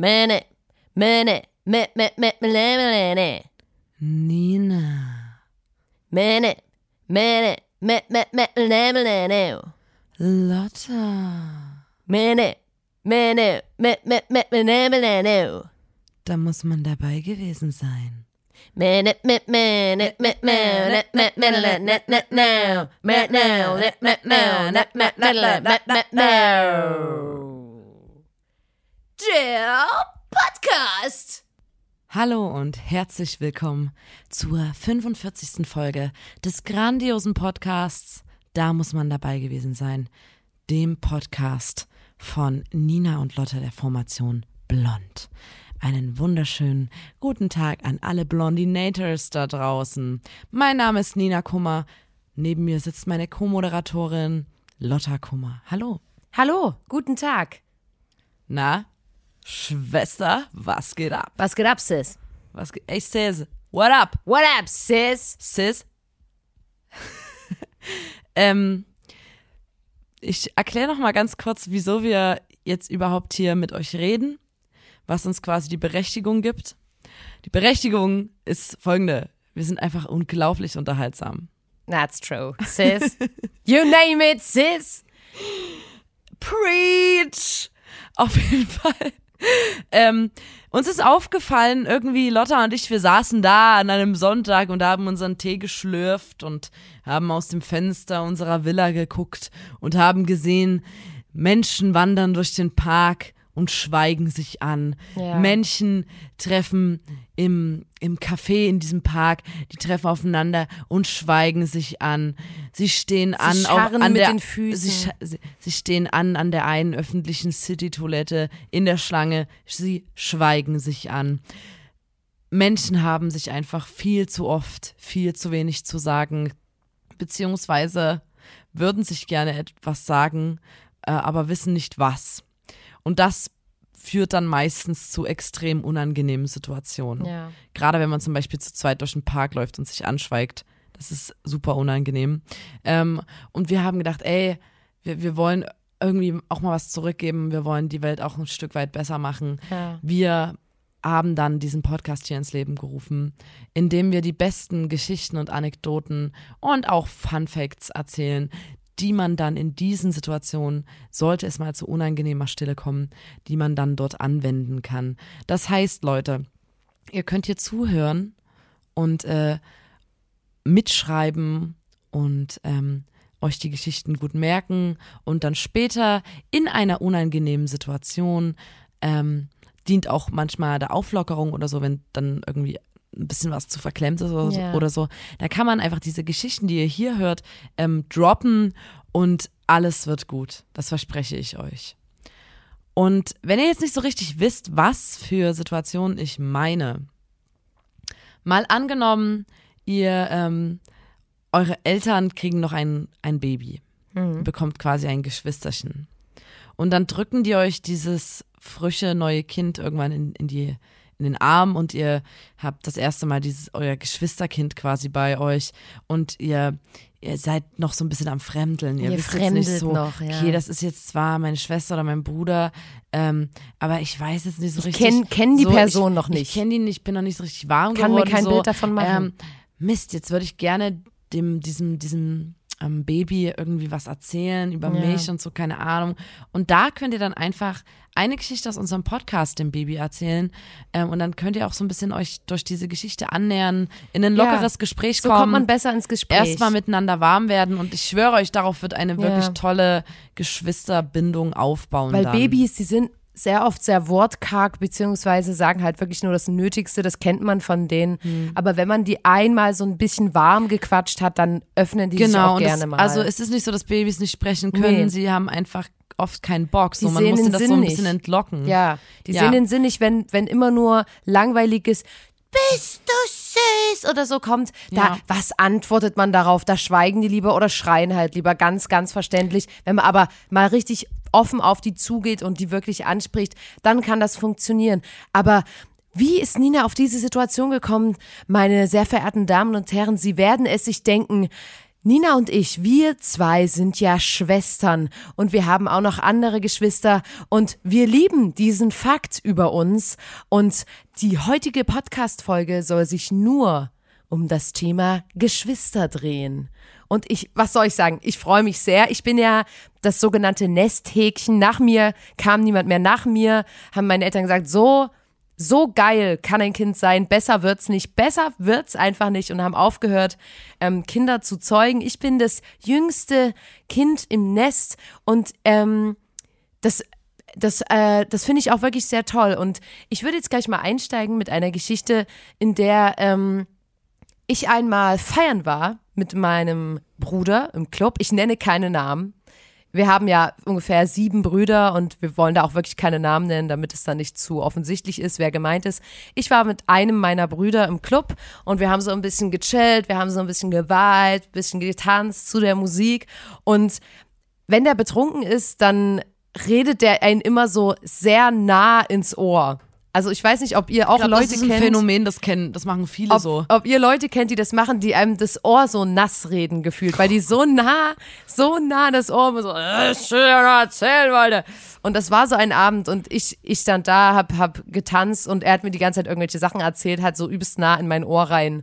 Mene, mene, me, me, me, me, mene, Nina. mene, mene, me, me, me, me, mene, Lotta. mene, mene, me, me, me, me, mene, Da muss man dabei gewesen sein. Der Podcast. Hallo und herzlich willkommen zur 45. Folge des grandiosen Podcasts Da muss man dabei gewesen sein, dem Podcast von Nina und Lotta der Formation Blond. Einen wunderschönen guten Tag an alle Blondinators da draußen. Mein Name ist Nina Kummer. Neben mir sitzt meine Co-Moderatorin Lotta Kummer. Hallo. Hallo, guten Tag. Na, Schwester, was geht ab? Was geht ab, Sis? Was geht? Ey, Sis, what up? What up, Sis? Sis? ähm, ich erkläre noch mal ganz kurz, wieso wir jetzt überhaupt hier mit euch reden, was uns quasi die Berechtigung gibt. Die Berechtigung ist folgende. Wir sind einfach unglaublich unterhaltsam. That's true, Sis. you name it, Sis. Preach! Auf jeden Fall. Ähm, uns ist aufgefallen, irgendwie Lotta und ich, wir saßen da an einem Sonntag und haben unseren Tee geschlürft und haben aus dem Fenster unserer Villa geguckt und haben gesehen, Menschen wandern durch den Park und schweigen sich an. Ja. Menschen treffen im, im Café in diesem Park, die treffen aufeinander und schweigen sich an. Sie stehen an auch an mit der, den Füßen. Sie, scha- sie, sie stehen an an der einen öffentlichen City-Toilette in der Schlange. Sie schweigen sich an. Menschen haben sich einfach viel zu oft, viel zu wenig zu sagen, beziehungsweise würden sich gerne etwas sagen, äh, aber wissen nicht was. Und das führt dann meistens zu extrem unangenehmen Situationen. Ja. Gerade wenn man zum Beispiel zu zweit durch den Park läuft und sich anschweigt. Das ist super unangenehm. Ähm, und wir haben gedacht, ey, wir, wir wollen irgendwie auch mal was zurückgeben. Wir wollen die Welt auch ein Stück weit besser machen. Ja. Wir haben dann diesen Podcast hier ins Leben gerufen, in dem wir die besten Geschichten und Anekdoten und auch Fun Facts erzählen, die man dann in diesen Situationen, sollte es mal zu unangenehmer Stille kommen, die man dann dort anwenden kann. Das heißt, Leute, ihr könnt hier zuhören und äh, mitschreiben und ähm, euch die Geschichten gut merken und dann später in einer unangenehmen Situation ähm, dient auch manchmal der Auflockerung oder so, wenn dann irgendwie ein bisschen was zu verklemmt ist oder, Ja. so, oder so. Da kann man einfach diese Geschichten, die ihr hier hört, ähm, droppen und alles wird gut. Das verspreche ich euch. Und wenn ihr jetzt nicht so richtig wisst, was für Situationen ich meine, mal angenommen, ihr, ähm, eure Eltern kriegen noch ein, ein Baby, bekommt quasi ein Geschwisterchen. Und dann drücken die euch dieses frische neue Kind irgendwann in, in die in den Arm und ihr habt das erste Mal dieses euer Geschwisterkind quasi bei euch und ihr ihr seid noch so ein bisschen am Fremdeln. Ihr, Ihr wisst jetzt nicht so, noch, ja. okay, das ist jetzt zwar meine Schwester oder mein Bruder, ähm, aber ich weiß jetzt nicht so richtig. kenn- kenn die so, Person ich, noch Ich nicht. kenne die nicht, bin noch nicht so richtig warm Kann mir geworden. kein so. Bild davon machen. Ähm, Mist, jetzt würde ich gerne dem, diesem, diesem ähm, Baby irgendwie was erzählen über Ja. mich und so, keine Ahnung. Und da könnt ihr dann einfach eine Geschichte aus unserem Podcast dem Baby erzählen. Ähm, und dann könnt ihr auch so ein bisschen euch durch diese Geschichte annähern, in ein Ja. lockeres Gespräch So kommen. kommt man besser ins Gespräch. Erstmal miteinander warm werden und ich schwöre euch, darauf wird eine wirklich Ja. tolle Geschwisterbindung aufbauen. Weil dann. Babys, die sind sehr oft sehr wortkarg, beziehungsweise sagen halt wirklich nur das Nötigste, das kennt man von denen. Hm. Aber wenn man die einmal so ein bisschen warm gequatscht hat, dann öffnen die sich Genau, auch und gerne das, mal. also es ist nicht so, dass Babys nicht sprechen können, Nee. sie haben einfach oft keinen Bock. So, man muss das Sinn so ein nicht. bisschen entlocken. ja, die Ja. sehen den Sinn nicht, wenn, wenn immer nur langweiliges bist du süß oder so kommt, da, Ja. was antwortet man darauf? Da schweigen die lieber oder schreien halt lieber, ganz, ganz verständlich. Wenn man aber mal richtig offen auf die zugeht und die wirklich anspricht, dann kann das funktionieren. Aber wie ist Nina auf diese Situation gekommen? Meine sehr verehrten Damen und Herren, Sie werden es sich denken, Nina und ich, wir zwei sind ja Schwestern und wir haben auch noch andere Geschwister und wir lieben diesen Fakt über uns und die heutige Podcast-Folge soll sich nur um das Thema Geschwister drehen. Und ich, was soll ich sagen? Ich freue mich sehr. Ich bin ja das sogenannte Nesthäkchen. Nach mir kam niemand mehr. Nach mir haben meine Eltern gesagt, so, so geil kann ein Kind sein, besser wird's nicht, besser wird's einfach nicht und haben aufgehört, ähm, Kinder zu zeugen. Ich bin das jüngste Kind im Nest und ähm, das das, äh, das finde ich auch wirklich sehr toll. Und ich würde jetzt gleich mal einsteigen mit einer Geschichte, in der ähm, ich einmal feiern war mit meinem Bruder im Club. Ich nenne keine Namen wir haben ja ungefähr sieben Brüder und wir wollen da auch wirklich keine Namen nennen, damit es dann nicht zu offensichtlich ist, wer gemeint ist. Ich war mit einem meiner Brüder im Club und wir haben so ein bisschen gechillt, wir haben so ein bisschen geweilt, ein bisschen getanzt zu der Musik und wenn der betrunken ist, dann redet der einen immer so sehr nah ins Ohr. Also ich weiß nicht, ob ihr auch glaub, Leute das ist ein kennt. Phänomen, das kennen, das machen viele ob, so. ob ihr Leute kennt, die das machen, die einem das Ohr so nass reden gefühlt, weil die so nah, so nah das Ohr immer so, äh, schön erzählen wollte. Und das war so ein Abend und ich, ich stand da, hab, hab getanzt und er hat mir die ganze Zeit irgendwelche Sachen erzählt, hat so übelst nah in mein Ohr rein.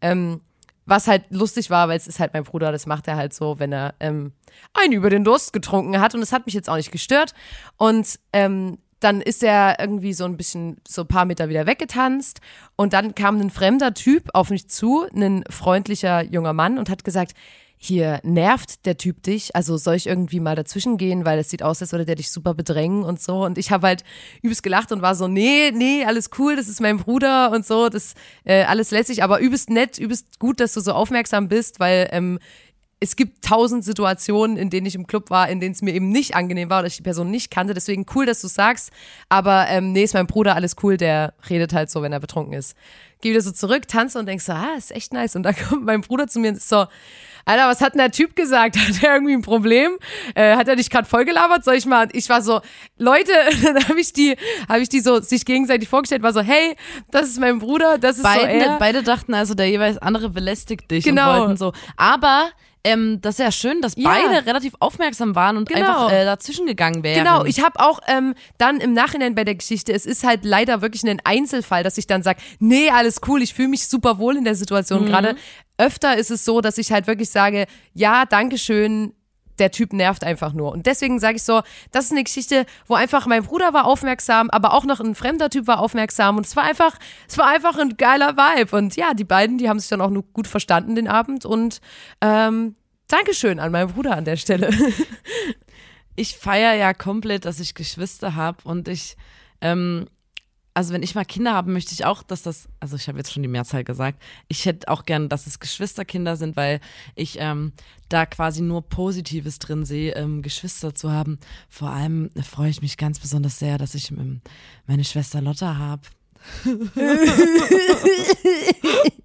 Ähm, was halt lustig war, weil es ist halt mein Bruder, das macht er halt so, wenn er ähm, einen über den Durst getrunken hat und es hat mich jetzt auch nicht gestört. Und ähm, dann ist er irgendwie so ein bisschen, so ein paar Meter wieder weggetanzt und dann kam ein fremder Typ auf mich zu, ein freundlicher junger Mann und hat gesagt, hier nervt der Typ dich, also soll ich irgendwie mal dazwischen gehen, weil es sieht aus, als würde der dich super bedrängen und so. Und ich habe halt übelst gelacht und war so, nee, nee, alles cool, das ist mein Bruder und so, das äh, alles lässig, aber übelst nett, übelst gut, dass du so aufmerksam bist, weil ähm, es gibt tausend Situationen, in denen ich im Club war, in denen es mir eben nicht angenehm war oder ich die Person nicht kannte. Deswegen cool, dass du sagst. Aber ähm, nee, ist mein Bruder alles cool, der redet halt so, wenn er betrunken ist. Geh wieder so zurück, tanze und denkst so, ah, ist echt nice. Und dann kommt mein Bruder zu mir und ist so, Alter, was hat denn der Typ gesagt? Hat er irgendwie ein Problem? Äh, hat er dich gerade vollgelabert? Soll ich mal? Und ich war so, Leute, dann habe ich die, habe ich die so sich gegenseitig vorgestellt, war so, hey, das ist mein Bruder, das ist beide, so er. beide dachten also, der jeweils andere belästigt dich Genau. und wollten so. Aber ähm, das ist ja schön, dass Ja. beide relativ aufmerksam waren und Genau. einfach äh, dazwischen gegangen wären. Genau, ich habe auch ähm, dann im Nachhinein bei der Geschichte, es ist halt leider wirklich ein Einzelfall, dass ich dann sage, nee, alles cool, ich fühle mich super wohl in der Situation gerade. Öfter ist es so, dass ich halt wirklich sage, ja, Dankeschön, der Typ nervt einfach nur. Und deswegen sage ich so, das ist eine Geschichte, wo einfach mein Bruder war aufmerksam, aber auch noch ein fremder Typ war aufmerksam und es war einfach, es war einfach ein geiler Vibe. Und ja, die beiden, die haben sich dann auch nur gut verstanden den Abend und ähm, Dankeschön an meinen Bruder an der Stelle. ich feiere ja komplett, dass ich Geschwister habe und ich, ähm, also wenn ich mal Kinder habe, möchte ich auch, dass das, also ich habe jetzt schon die Mehrzahl gesagt, ich hätte auch gern, dass es Geschwisterkinder sind, weil ich ähm, da quasi nur Positives drin sehe, ähm, Geschwister zu haben. Vor allem äh, freue ich mich ganz besonders sehr, dass ich ähm, meine Schwester Lotta habe.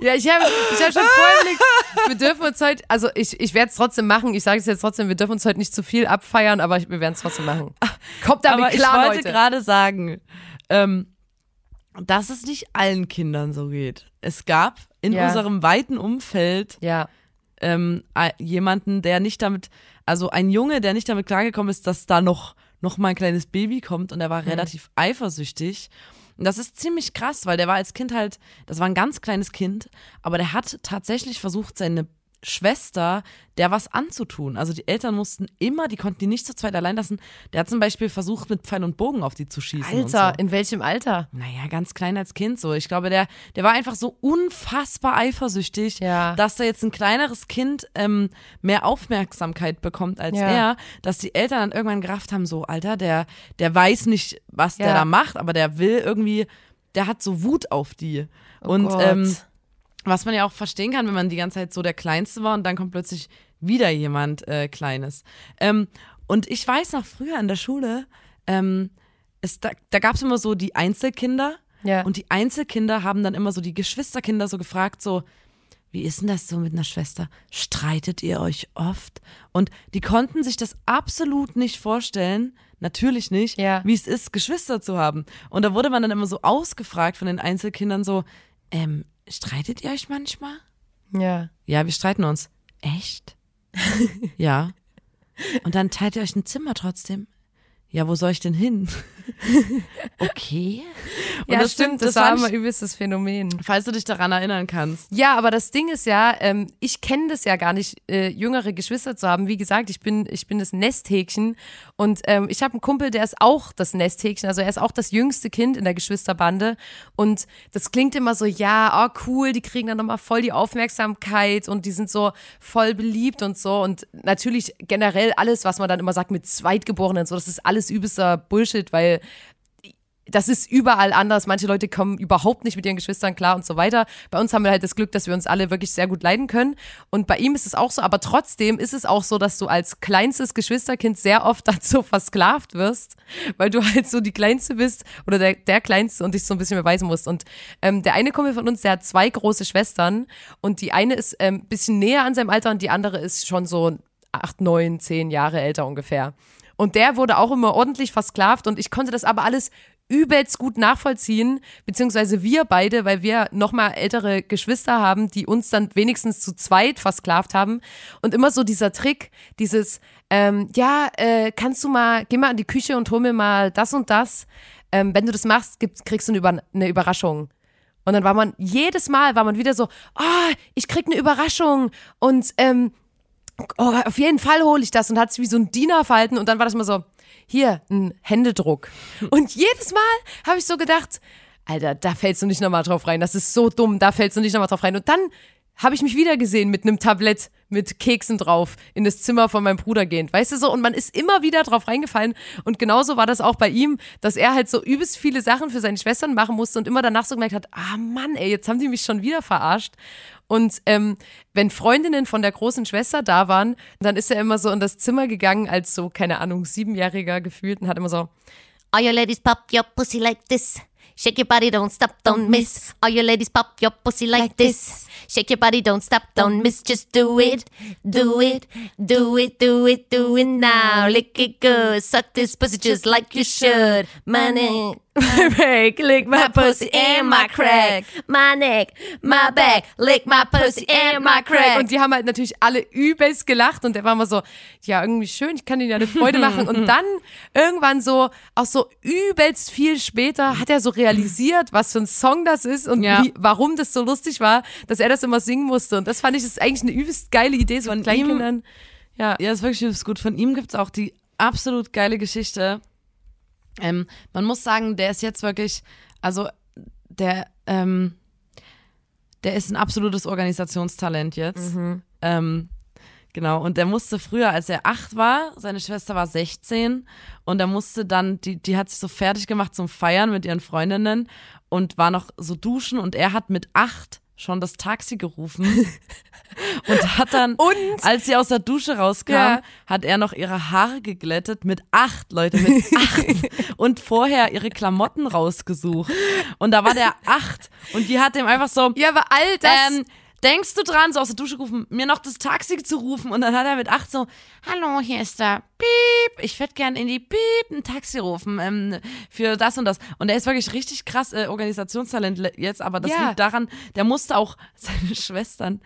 Ja, ich habe ich hab schon vorher überlegt, wir dürfen uns heute, also ich, ich werde es trotzdem machen, ich sage es jetzt trotzdem, wir dürfen uns heute nicht zu viel abfeiern, aber wir werden es trotzdem machen. Kommt damit Aber klar, ich wollte gerade sagen, ähm, dass es nicht allen Kindern so geht. Es gab in Ja. unserem weiten Umfeld Ja, ähm, jemanden, der nicht damit, also ein Junge, der nicht damit klargekommen ist, dass da noch, noch mal ein kleines Baby kommt und er war relativ eifersüchtig. Und das ist ziemlich krass, weil der war als Kind halt, das war ein ganz kleines Kind, aber der hat tatsächlich versucht, seine Schwester der was anzutun. Also die Eltern mussten immer, die konnten die nicht zu zweit allein lassen. Der hat zum Beispiel versucht, mit Pfeil und Bogen auf die zu schießen. Alter, so. in welchem Alter? Naja, ganz klein als Kind so. Ich glaube, der, der war einfach so unfassbar eifersüchtig, Ja. dass da jetzt ein kleineres Kind ähm, mehr Aufmerksamkeit bekommt als Ja. er, dass die Eltern dann irgendwann gerafft haben, so, Alter, der, der weiß nicht, was der Ja. da macht, aber der will irgendwie, der hat so Wut auf die. Oh und Gott. ähm, was man ja auch verstehen kann, wenn man die ganze Zeit so der Kleinste war und dann kommt plötzlich wieder jemand äh, Kleines. Ähm, und ich weiß noch früher in der Schule, ähm, es, da, da gab es immer so die Einzelkinder Ja. und die Einzelkinder haben dann immer so die Geschwisterkinder so gefragt, so, wie ist denn das so mit einer Schwester? Streitet ihr euch oft? Und die konnten sich das absolut nicht vorstellen, natürlich nicht, Ja. wie es ist, Geschwister zu haben. Und da wurde man dann immer so ausgefragt von den Einzelkindern so, ähm, streitet ihr euch manchmal? Ja. Ja, wir streiten uns. Echt? ja. Und dann teilt ihr euch ein Zimmer trotzdem. Ja, wo soll ich denn hin? okay. Und ja, stimmt, das, war war immer übelstes Phänomen. Falls du dich daran erinnern kannst. Ja, aber das Ding ist ja, ähm, ich kenne das ja gar nicht, äh, jüngere Geschwister zu haben. Wie gesagt, ich bin, ich bin das Nesthäkchen und ähm, ich habe einen Kumpel, der ist auch das Nesthäkchen. Also er ist auch das jüngste Kind in der Geschwisterbande und das klingt immer so, ja, oh cool, die kriegen dann nochmal voll die Aufmerksamkeit und die sind so voll beliebt und so und natürlich generell alles, was man dann immer sagt mit Zweitgeborenen und so, das ist alles übelster Bullshit, weil das ist überall anders. Manche Leute kommen überhaupt nicht mit ihren Geschwistern klar und so weiter. Bei uns haben wir halt das Glück, dass wir uns alle wirklich sehr gut leiden können. Und bei ihm ist es auch so. Aber trotzdem ist es auch so, dass du als kleinstes Geschwisterkind sehr oft dazu versklavt wirst, weil du halt so die Kleinste bist oder der, der Kleinste und dich so ein bisschen beweisen musst. Und ähm, der eine Kumpel von uns, der hat zwei große Schwestern und die eine ist ein ähm, bisschen näher an seinem Alter und die andere ist schon so acht, neun, zehn Jahre älter ungefähr. Und der wurde auch immer ordentlich versklavt und ich konnte das aber alles übelst gut nachvollziehen, beziehungsweise wir beide, weil wir nochmal ältere Geschwister haben, die uns dann wenigstens zu zweit versklavt haben. Und immer so dieser Trick, dieses, ähm, ja, äh, kannst du mal, geh mal in die Küche und hol mir mal das und das. Ähm, wenn du das machst, gibt, kriegst du eine, Über eine Überraschung. Und dann war man, jedes Mal war man wieder so, oh, ich krieg eine Überraschung und ähm, oh, auf jeden Fall hole ich das und hat sich wie so ein Diener verhalten und dann war das mal so, hier, ein Händedruck. Und jedes Mal habe ich so gedacht, Alter, da fällst du nicht nochmal drauf rein, das ist so dumm, da fällst du nicht nochmal drauf rein. Und dann habe ich mich wieder gesehen mit einem Tablett mit Keksen drauf in das Zimmer von meinem Bruder gehend. Weißt du so? Und man ist immer wieder drauf reingefallen. Und genauso war das auch bei ihm, dass er halt so übelst viele Sachen für seine Schwestern machen musste und immer danach so gemerkt hat, ah Mann, ey, jetzt haben die mich schon wieder verarscht. Und ähm, wenn Freundinnen von der großen Schwester da waren, dann ist er immer so in das Zimmer gegangen als so, keine Ahnung, Siebenjähriger gefühlt und hat immer so, All you ladies pop your pussy like this. Shake your body, don't stop, don't miss. All your ladies pop your pussy like this. Shake your body, don't stop, don't miss. Just do it, do it, do it, do it, do it now. Lick it good, suck this pussy just like you should. My neck, my back, lick my pussy and my crack. My neck, my back, lick my pussy and my crack. Und die haben halt natürlich alle übelst gelacht und der war immer so, ja, irgendwie schön, ich kann ihnen ja eine Freude machen. Und dann irgendwann so, auch so übelst viel später, hat er so realisiert, was für ein Song das ist und Ja. wie, warum das so lustig war, dass er das immer singen musste. Und das fand ich, das ist eigentlich eine übelst geile Idee, so Von Kleinkindern. Ja. Ja, ist wirklich übelst gut. Von ihm gibt's auch die absolut geile Geschichte. Ähm, man muss sagen, der ist jetzt wirklich, also der, ähm, der ist ein absolutes Organisationstalent jetzt. Ähm, genau, und der musste früher, als er acht war, seine Schwester war 16 und er musste dann, die, die hat sich so fertig gemacht zum Feiern mit ihren Freundinnen und war noch so duschen und er hat mit acht schon das Taxi gerufen und hat dann, Und? als sie aus der Dusche rauskam, Ja. hat er noch ihre Haare geglättet mit acht, Leute, mit acht und vorher ihre Klamotten rausgesucht und da war der acht und die hat ihm einfach so, Ja, aber all das. ähm, denkst du dran, so aus der Dusche gerufen, mir noch das Taxi zu rufen? Und dann hat er mit acht so, hallo, hier ist der Piep, ich würde gern in die Piep ein Taxi rufen ähm, für das und das. Und er ist wirklich richtig krass äh, Organisationstalent le- jetzt, aber das Ja. liegt daran, der musste auch seine Schwestern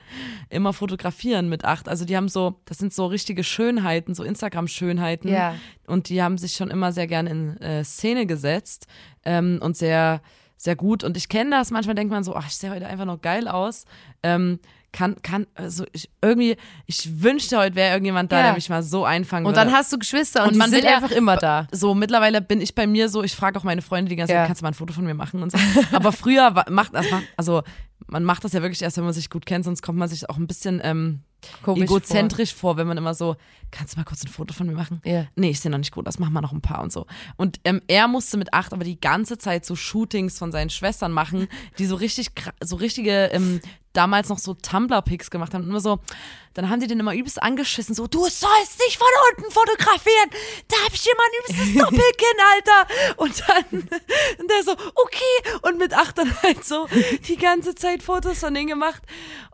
immer fotografieren mit acht. Also die haben so, das sind so richtige Schönheiten, so Instagram-Schönheiten. Ja. Und die haben sich schon immer sehr gern in äh, Szene gesetzt ähm, und sehr, sehr gut. Und ich kenne das, manchmal denkt man so, ach, ich sehe heute einfach noch geil aus. Ähm, kann, kann, also ich irgendwie, ich wünschte, heute wäre irgendjemand da, Ja. der mich mal so einfangen und würde. dann hast du Geschwister und, Und die man sind einfach immer da. so, mittlerweile bin ich bei mir so, ich frage auch meine Freunde die ganze Ja. Zeit, kannst du mal ein Foto von mir machen und so. Aber früher war, macht das, macht- also man macht das ja wirklich erst, wenn man sich gut kennt, sonst kommt man sich auch ein bisschen ähm, Komisch egozentrisch vor. wenn man immer so, kannst du mal kurz ein Foto von mir machen? Ja. Nee, ich sehe noch nicht gut, das machen wir noch ein paar und so. Und ähm, er musste mit acht aber die ganze Zeit so Shootings von seinen Schwestern machen, die so richtig, so richtige, ähm, damals noch so Tumblr-Pics gemacht haben. Und immer so, dann haben die den immer übelst angeschissen, so, du sollst nicht von unten fotografieren, da hab ich immer ein übelstes Doppelkinn, Alter. Und dann, und der so, okay. Und mit acht dann halt so die ganze Zeit Fotos von denen gemacht.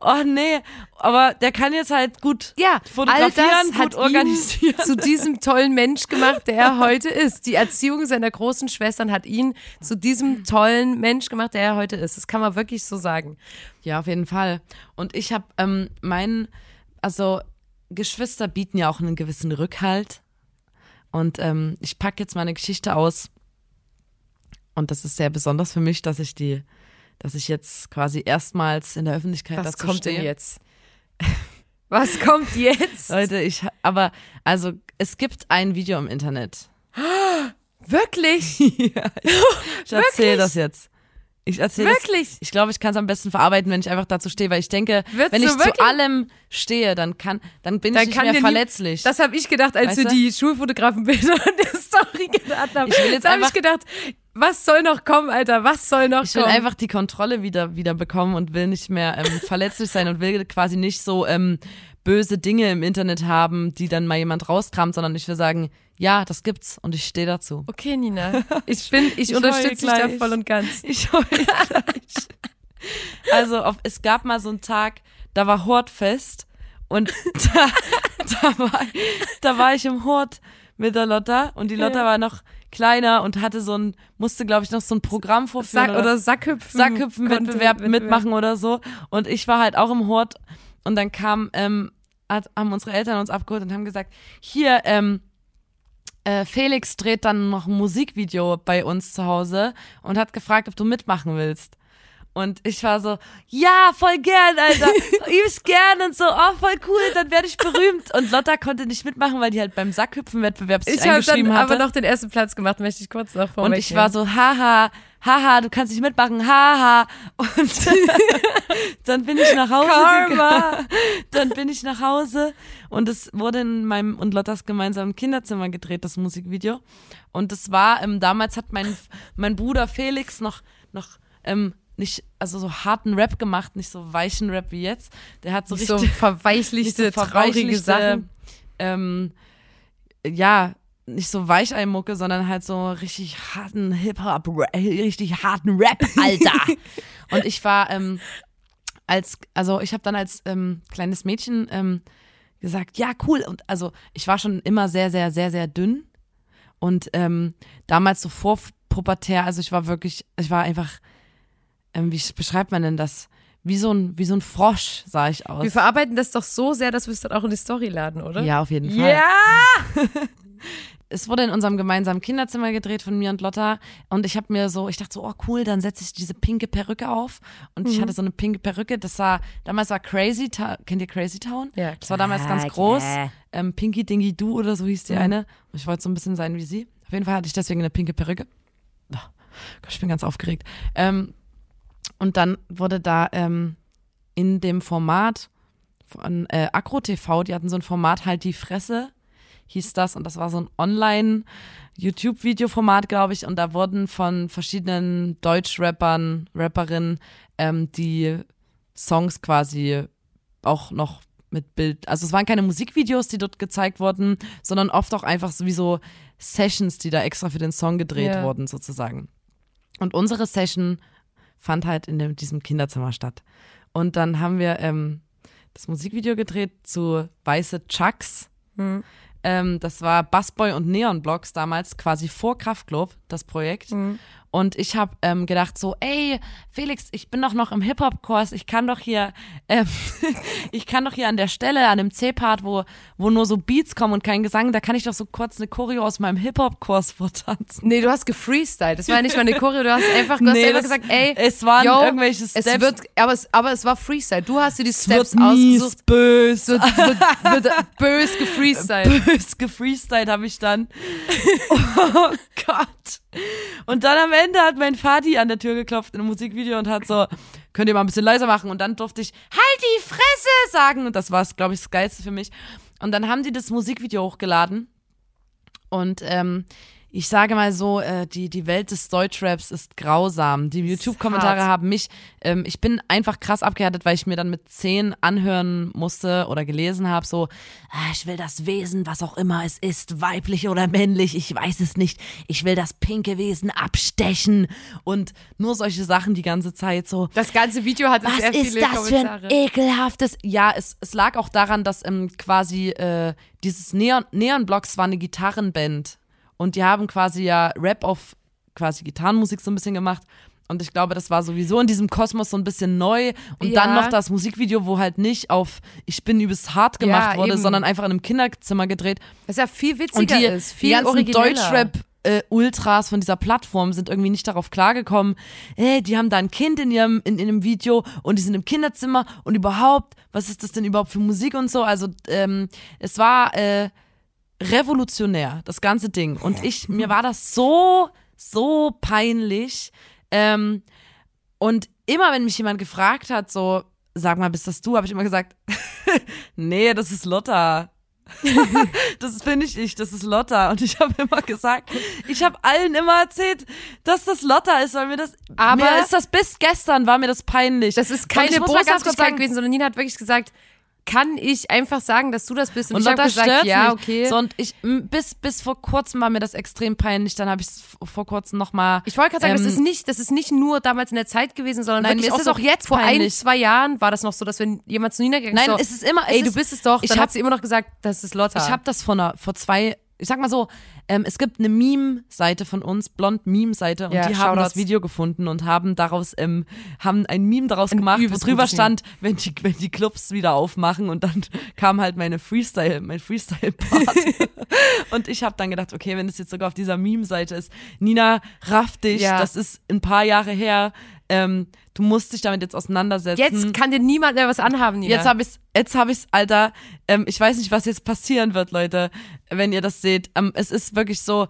Oh nee. Aber der kann jetzt halt gut Ja, all fotografieren, das gut hat organisieren. ihn zu diesem tollen Mensch gemacht, der er heute ist. Die Erziehung seiner großen Schwestern hat ihn zu diesem tollen Mensch gemacht, der er heute ist. Das kann man wirklich so sagen. Ja, auf jeden Fall. Und ich habe ähm, meinen, also Geschwister bieten ja auch einen gewissen Rückhalt. Und ähm, ich packe jetzt meine Geschichte aus. Und das ist sehr besonders für mich, dass ich die, dass ich jetzt quasi erstmals in der Öffentlichkeit Was dazu kommt stehe. denn jetzt? Was kommt jetzt? Leute, ich, aber, also, es gibt ein Video im Internet. Wirklich? Ich erzähle das jetzt. Ich erzähle das. Wirklich? Ich glaube, ich kann es am besten verarbeiten, wenn ich einfach dazu stehe, weil ich denke, Würdest wenn ich zu wirklich? allem stehe, dann kann, dann bin Dann ich nicht mehr dir nie- verletzlich. Das habe ich gedacht, als Weißt wir du? die Schulfotografenbilder in der Story genannt haben. Ich will jetzt habe ich gedacht, was soll noch kommen, Alter? Was soll noch ich will kommen? einfach die Kontrolle wieder, wieder bekommen und will nicht mehr ähm, verletzlich sein und will quasi nicht so ähm, böse Dinge im Internet haben, die dann mal jemand rauskramt, sondern ich will sagen, ja, das gibt's und ich stehe dazu. okay, Nina. Ich bin, ich, Ich unterstütze dich da voll und ganz. Ich heul gleich. Also auf, es gab mal so einen Tag, da war Hortfest und da, da, war, da war ich im Hort mit der Lotta und die Lotta Ja. war noch kleiner und hatte so ein, musste glaube ich noch so ein Programm vorführen Sack, oder Sackhüpfen. Sackhüpfen-Wettbewerb mitmachen oder so. Und ich war halt auch im Hort und dann kam, ähm, hat, haben unsere Eltern uns abgeholt und haben gesagt, hier, ähm, äh, Felix dreht dann noch ein Musikvideo bei uns zu Hause und hat gefragt, ob du mitmachen willst. Und ich war so, ja, voll gern, Alter. Übelst gern und so, oh, voll cool, dann werde ich berühmt. Und Lotta konnte nicht mitmachen, weil die halt beim Sackhüpfen-Wettbewerb sich Ich habe dann eingeschrieben hatte. aber noch den ersten Platz gemacht, möchte ich kurz noch Und vorwegnehmen. ich war so, haha, haha, du kannst nicht mitmachen, haha. Und dann bin ich nach Hause. Karma. Dann bin ich nach Hause und es wurde in meinem und Lottas gemeinsamen Kinderzimmer gedreht, das Musikvideo. Und es war, ähm, damals hat mein, mein Bruder Felix noch, noch, ähm, nicht, also so harten Rap gemacht, nicht so weichen Rap wie jetzt. Der hat so Nicht richtig so verweichlichte, nicht so traurige Sachen. Ähm, ja, nicht so Weicheimucke, sondern halt so richtig harten Hip-Hop, richtig harten Rap, Alter. Und ich war ähm, als, also ich habe dann als ähm, kleines Mädchen ähm, gesagt, ja, cool. Und also ich war schon immer sehr, sehr, sehr, sehr dünn. Und ähm, damals so vorpubertär, also ich war wirklich, ich war einfach, ähm, wie beschreibt man denn das? Wie so ein, wie so ein Frosch sah ich aus. Wir verarbeiten das doch so sehr, dass wir es dann auch in die Story laden, oder? Ja, auf jeden Fall. Ja! Es wurde in unserem gemeinsamen Kinderzimmer gedreht von mir und Lotta und ich habe mir so, ich dachte so, oh cool, dann setze ich diese pinke Perücke auf und ich hatte so eine pinke Perücke, das war, damals war Crazy Town, kennt ihr Crazy Town? Ja, Das war damals ganz klar, groß, klar. ähm, Pinky Dingy Du oder so hieß die Mhm. eine und ich wollte so ein bisschen sein wie sie. Auf jeden Fall hatte ich deswegen eine pinke Perücke. Oh, Gott, ich bin ganz aufgeregt. Ähm, und dann wurde da ähm, in dem Format von äh, Agro TV, die hatten so ein Format halt die Fresse, hieß das und das war so ein Online YouTube-Video-Format, glaube ich, und da wurden von verschiedenen Deutsch-Rappern, Rapperinnen ähm, die Songs quasi auch noch mit Bild, also es waren keine Musikvideos, die dort gezeigt wurden, sondern oft auch einfach sowieso Sessions, die da extra für den Song gedreht Ja. wurden, sozusagen. Und unsere Session fand halt in dem, diesem Kinderzimmer statt. Und dann haben wir ähm, das Musikvideo gedreht zu Weiße Chucks. Hm. Ähm, das war Busboy und Neon Blocks damals quasi vor Kraftklub, das Projekt. Hm. Und ich habe ähm, gedacht so, ey, Felix, ich bin doch noch im Hip-Hop-Kurs, ich kann doch hier, ähm, ich kann doch hier an der Stelle, an dem C-Part, wo, wo nur so Beats kommen und kein Gesang, da kann ich doch so kurz eine Choreo aus meinem Hip-Hop-Kurs vortanzen. Nee, du hast gefreestylt. Das war ja nicht mal eine Choreo, du hast einfach, du hast Nee, einfach das- gesagt, ey, es waren yo, irgendwelche Es Steps. wird, aber es, aber es war Freestyle. Du hast dir die Es Steps wird ausgesucht. bös, Wird, wird, wird bös gefreestylt. bös gefreestylt habe ich dann. Oh Gott. Und dann am Ende hat mein Vati an der Tür geklopft in einem Musikvideo und hat so, könnt ihr mal ein bisschen leiser machen? Und dann durfte ich, halt die Fresse sagen. Und das war, glaube ich, das Geilste für mich. Und dann haben die das Musikvideo hochgeladen. Und ähm, ich sage mal so, äh, die, die Welt des Deutschraps ist grausam. Die YouTube-Kommentare haben mich, ähm, ich bin einfach krass abgehärtet, weil ich mir dann mit zehn anhören musste oder gelesen habe, so, ah, ich will das Wesen, was auch immer es ist, weiblich oder männlich, ich weiß es nicht. Ich will das pinke Wesen abstechen und nur solche Sachen die ganze Zeit so. Das ganze Video hat Was sehr ist viele das für ein ekelhaftes? Ja, es, es lag auch daran, dass ähm, quasi äh, dieses Neon, Neon Blocks war eine Gitarrenband und die haben quasi ja Rap auf quasi Gitarrenmusik so ein bisschen gemacht. Und ich glaube, das war sowieso in diesem Kosmos so ein bisschen neu. Und Ja. dann noch das Musikvideo, wo halt nicht auf Ich bin übelst hart gemacht Ja, wurde, eben. sondern einfach in einem Kinderzimmer gedreht. Was ja viel witziger Und die, ist, die viel ganzen origineller. Deutschrap äh, Ultras von dieser Plattform sind irgendwie nicht darauf klargekommen. Äh, die haben da ein Kind in ihrem in, in einem Video und die sind im Kinderzimmer und überhaupt, was ist das denn überhaupt für Musik und so? Also ähm, es war äh, revolutionär das ganze Ding und ich mir war das so so peinlich ähm, und immer wenn mich jemand gefragt hat so sag mal bist das du habe ich immer gesagt nee das ist Lotta das bin ich nicht, das ist Lotta. Und ich habe immer gesagt, ich habe allen immer erzählt, dass das Lotta ist, weil mir das, Aber- mir ist das bis gestern war mir das peinlich. Das ist keine ich Boshaftigkeit gewesen, sondern Nina hat wirklich gesagt, kann ich einfach sagen, dass du das bist? Und, Und ich habe gesagt, ja, mich. okay. So, und ich, bis, bis vor kurzem war mir das extrem peinlich. Dann habe ich es vor kurzem nochmal. ich wollte gerade sagen, das ähm, ist nicht, das ist nicht nur damals in der Zeit gewesen, sondern Nein, wirklich mir ist auch es auch jetzt vor ein, peinlich. zwei Jahren war das noch so, dass wenn jemand zu Nina gegangen Nein, ist, so, es ist immer. Es ey, ist, du bist es doch, ich dann hab- hat sie immer noch gesagt, das ist Lotta. Ich habe das vor, einer, vor zwei, ich sag mal so, ähm, es gibt eine Meme-Seite von uns, blond Meme-Seite, und Ja, die haben das Video gefunden und haben daraus, ähm, haben ein Meme daraus gemacht, wo drüber stand, wenn die, wenn die Clubs wieder aufmachen und dann kam halt meine Freestyle, mein Freestyle-Part. und ich habe dann gedacht, okay, wenn es jetzt sogar auf dieser Meme-Seite ist, Nina, raff dich, Ja. das ist ein paar Jahre her, ähm, du musst dich damit jetzt auseinandersetzen. Jetzt kann dir niemand mehr was anhaben, Nina. Jetzt habe ich's, jetzt habe ich's, Alter. Ähm, ich weiß nicht, was jetzt passieren wird, Leute, wenn ihr das seht. Ähm, es ist wirklich so,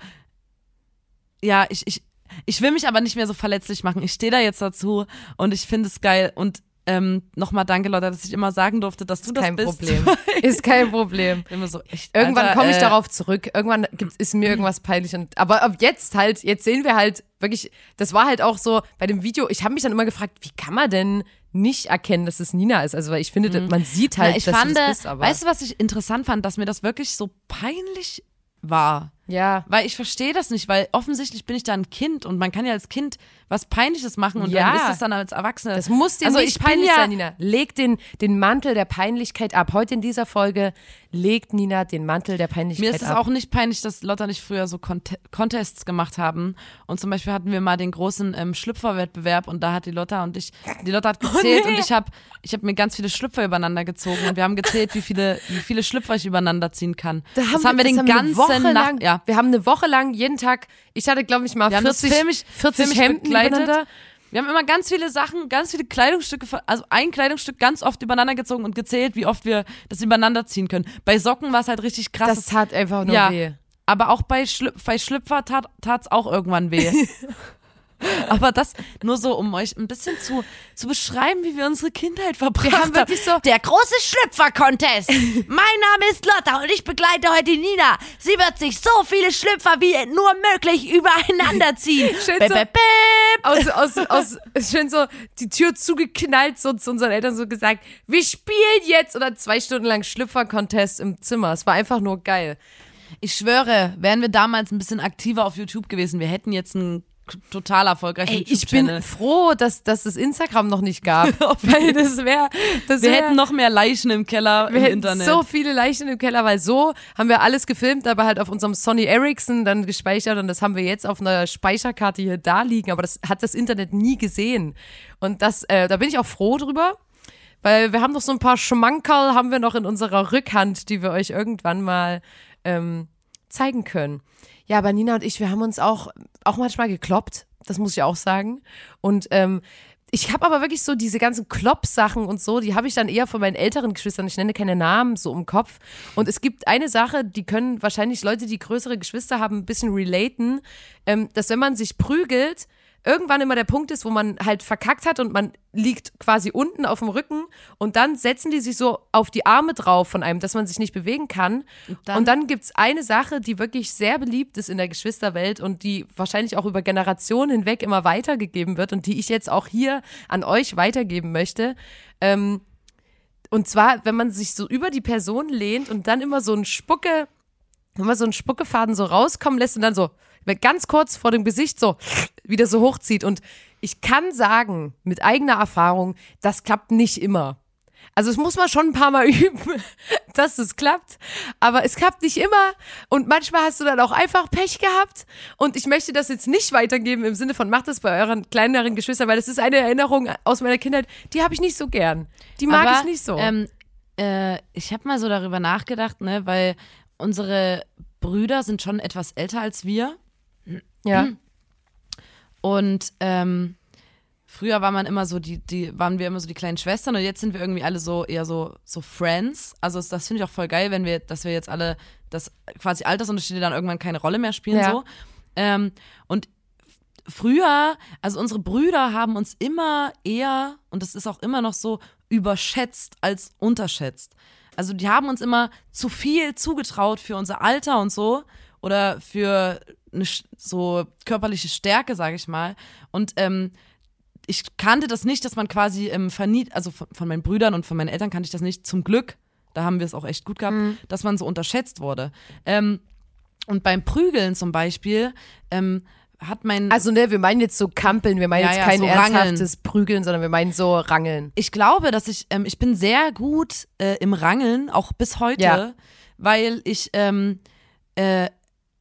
ja, ich, ich, ich will mich aber nicht mehr so verletzlich machen. Ich stehe da jetzt dazu und ich finde es geil. Und ähm, nochmal danke, Leute, dass ich immer sagen durfte, dass du das kein bist. Problem. ist kein Problem. immer so, ich, Irgendwann komme ich äh, darauf zurück. Irgendwann gibt, ist mir irgendwas peinlich. Und, aber ab jetzt halt, jetzt sehen wir halt wirklich, das war halt auch so bei dem Video, ich habe mich dann immer gefragt, wie kann man denn nicht erkennen, dass es Nina ist? Also weil ich finde, man sieht halt, Mhm. Na, ich dass fand, du das bist, aber weißt du, was ich interessant fand, dass mir das wirklich so peinlich war. ja. Weil ich verstehe das nicht, weil offensichtlich bin ich da ein Kind und man kann ja als Kind was Peinliches machen und Ja. dann ist es dann als Erwachsene. Das muss dir also nicht ich peinlich ja, sein, Nina. Leg den, den Mantel der Peinlichkeit ab. Heute in dieser Folge legt Nina den Mantel der Peinlichkeit Mir ist es ab. auch nicht peinlich, dass Lotta nicht früher so Cont Contests gemacht haben. Und zum Beispiel hatten wir mal den großen ähm, Schlüpferwettbewerb und da hat die Lotta und ich, die Lotta hat gezählt Oh, nee. und ich habe ich hab mir ganz viele Schlüpfer übereinander gezogen und wir haben gezählt, wie viele, wie viele Schlüpfer ich übereinander ziehen kann. Da das haben wir den das ganzen eine Woche Nacht, ja. Wir haben eine Woche lang jeden Tag, ich hatte glaube ich mal Wir haben das 40, filmisch, 40 filmisch Hemden begleitet. Wir haben immer ganz viele Sachen, ganz viele Kleidungsstücke, also ein Kleidungsstück ganz oft übereinander gezogen und gezählt, wie oft wir das übereinander ziehen können. Bei Socken war es halt richtig krass. Das tat einfach nur ja, weh. aber auch bei, Schlüp bei Schlüpfer tat es auch irgendwann weh. aber das nur so, um euch ein bisschen zu, zu beschreiben, wie wir unsere Kindheit verbracht Wir haben wirklich so, Der große Schlüpfer-Contest. mein Name ist Lotta und ich begleite heute Nina. Sie wird sich so viele Schlüpfer wie nur möglich übereinander ziehen. Schön Bip, so- bip, bip. aus, aus, aus, schön so die Tür zugeknallt, so zu unseren Eltern so gesagt, wir spielen jetzt oder zwei Stunden lang Schlüpfer-Contest im Zimmer. Es war einfach nur geil. Ich schwöre, wären wir damals ein bisschen aktiver auf YouTube gewesen, wir hätten jetzt einen total erfolgreichen Ey, ich bin froh, dass, dass es Instagram noch nicht gab, weil das wäre, das Wir wär, hätten noch mehr Leichen im Keller wir im hätten Internet. so viele Leichen im Keller, weil so haben wir alles gefilmt, aber halt auf unserem Sony Ericsson dann gespeichert und das haben wir jetzt auf einer Speicherkarte hier da liegen, aber das hat das Internet nie gesehen. Und das, äh, da bin ich auch froh drüber, weil wir haben noch so ein paar Schmankerl haben wir noch in unserer Rückhand, die wir euch irgendwann mal ähm, zeigen können. Ja, aber Nina und ich, wir haben uns auch, auch manchmal gekloppt, das muss ich auch sagen. Und ähm, ich habe aber wirklich so diese ganzen Klopp-Sachen und so, die habe ich dann eher von meinen älteren Geschwistern, ich nenne keine Namen, so im Kopf. Und es gibt eine Sache, die können wahrscheinlich Leute, die größere Geschwister haben, ein bisschen relaten, ähm, dass wenn man sich prügelt, irgendwann immer der Punkt ist, wo man halt verkackt hat und man liegt quasi unten auf dem Rücken und dann setzen die sich so auf die Arme drauf von einem, dass man sich nicht bewegen kann. Und dann- dann, gibt es eine Sache, die wirklich sehr beliebt ist in der Geschwisterwelt und die wahrscheinlich auch über Generationen hinweg immer weitergegeben wird und die ich jetzt auch hier an euch weitergeben möchte. Ähm, und zwar, wenn man sich so über die Person lehnt und dann immer so ein Spucke, immer so einen Spuckefaden so rauskommen lässt und dann so ganz kurz vor dem Gesicht so wieder so hochzieht. Und ich kann sagen, mit eigener Erfahrung, das klappt nicht immer. Also es muss man schon ein paar Mal üben, dass es klappt. Aber es klappt nicht immer. Und manchmal hast du dann auch einfach Pech gehabt. Und ich möchte das jetzt nicht weitergeben im Sinne von, macht das bei euren kleineren Geschwistern, weil das ist eine Erinnerung aus meiner Kindheit, die habe ich nicht so gern. Die mag Aber, ich nicht so. Ähm, äh, ich habe mal so darüber nachgedacht, ne, weil unsere Brüder sind schon etwas älter als wir. Ja. Und ähm, früher war man immer so die, die, waren wir immer so die kleinen Schwestern und jetzt sind wir irgendwie alle so eher so, so Friends. Also das finde ich auch voll geil, wenn wir, dass wir jetzt alle, dass quasi Altersunterschiede dann irgendwann keine Rolle mehr spielen Ja. so. Ähm, und früher, also unsere Brüder haben uns immer eher, und das ist auch immer noch so, überschätzt als unterschätzt. Also die haben uns immer zu viel zugetraut für unser Alter und so oder für eine so körperliche Stärke, sage ich mal. Und ähm, ich kannte das nicht, dass man quasi ähm, verniet, also von, von meinen Brüdern und von meinen Eltern kannte ich das nicht. Zum Glück, da haben wir es auch echt gut gehabt, dass man so unterschätzt wurde. Ähm, und beim Prügeln zum Beispiel ähm, hat mein Also ne, wir meinen jetzt so Kampeln, wir meinen Ja, jetzt ja, kein so ernsthaftes Prügeln, sondern wir meinen so Rangeln. ich glaube, dass ich, ähm, ich bin sehr gut äh, im Rangeln, auch bis heute, Ja. weil ich, ähm, äh,